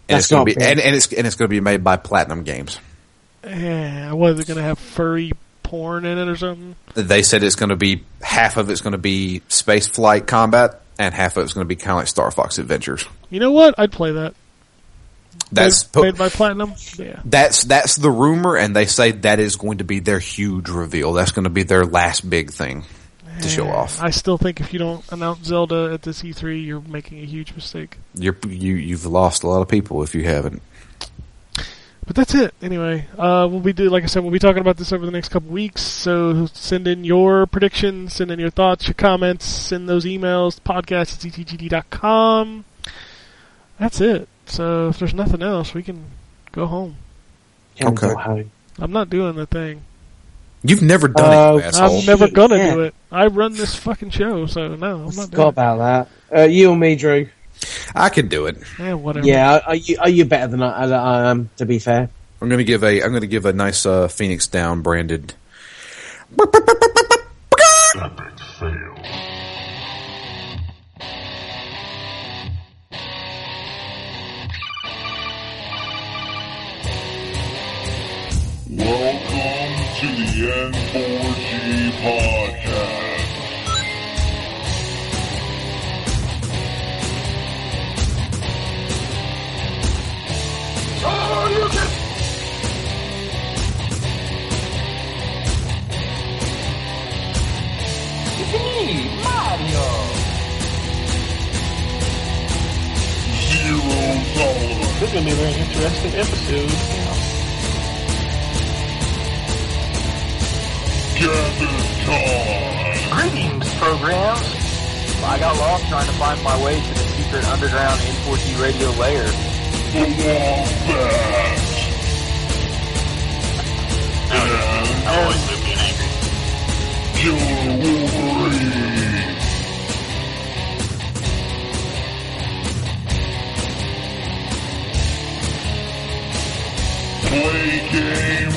And That's it's going to be and, and it's and it's going to be made by Platinum Games. Yeah, was it gonna have furry porn in it or something? They said it's going to be half of it's going to be space flight combat, and half of it's going to be kind of like Star Fox Adventures. You know what? I'd play that. That's made, made by Platinum. Yeah. that's that's the rumor, and they say that is going to be their huge reveal. That's going to be their last big thing to show off. I still think if you don't announce Zelda at this E3, you're making a huge mistake. You're, you you've lost a lot of people if you haven't. But that's it. Anyway, uh, we'll be do like I said, we'll be talking about this over the next couple weeks. So send in your predictions, send in your thoughts, your comments, send those emails. Podcast at ztgd.com. That's it. So if there's nothing else, we can go home. Okay. go home. I'm not doing the thing. You've never done Oh, it, you asshole. I'm never gonna yeah. do it. I run this fucking show, so no, I'm not doing Forgot it. about that. Uh, you or me, Drew? I could do it. Yeah, whatever. Yeah, are you are you better than I, I am? To be fair, I'm going to give a I'm going to give a nice uh, Phoenix Down branded. Epic fail. Welcome to the N4G podcast. Zero tolerance. This is going to be a very interesting episode. Gather time. Greetings, programs. I got lost trying to find my way to the secret underground N4G radio layer. The Wombat. And always leave me angry. Killer Wolverine. Play games,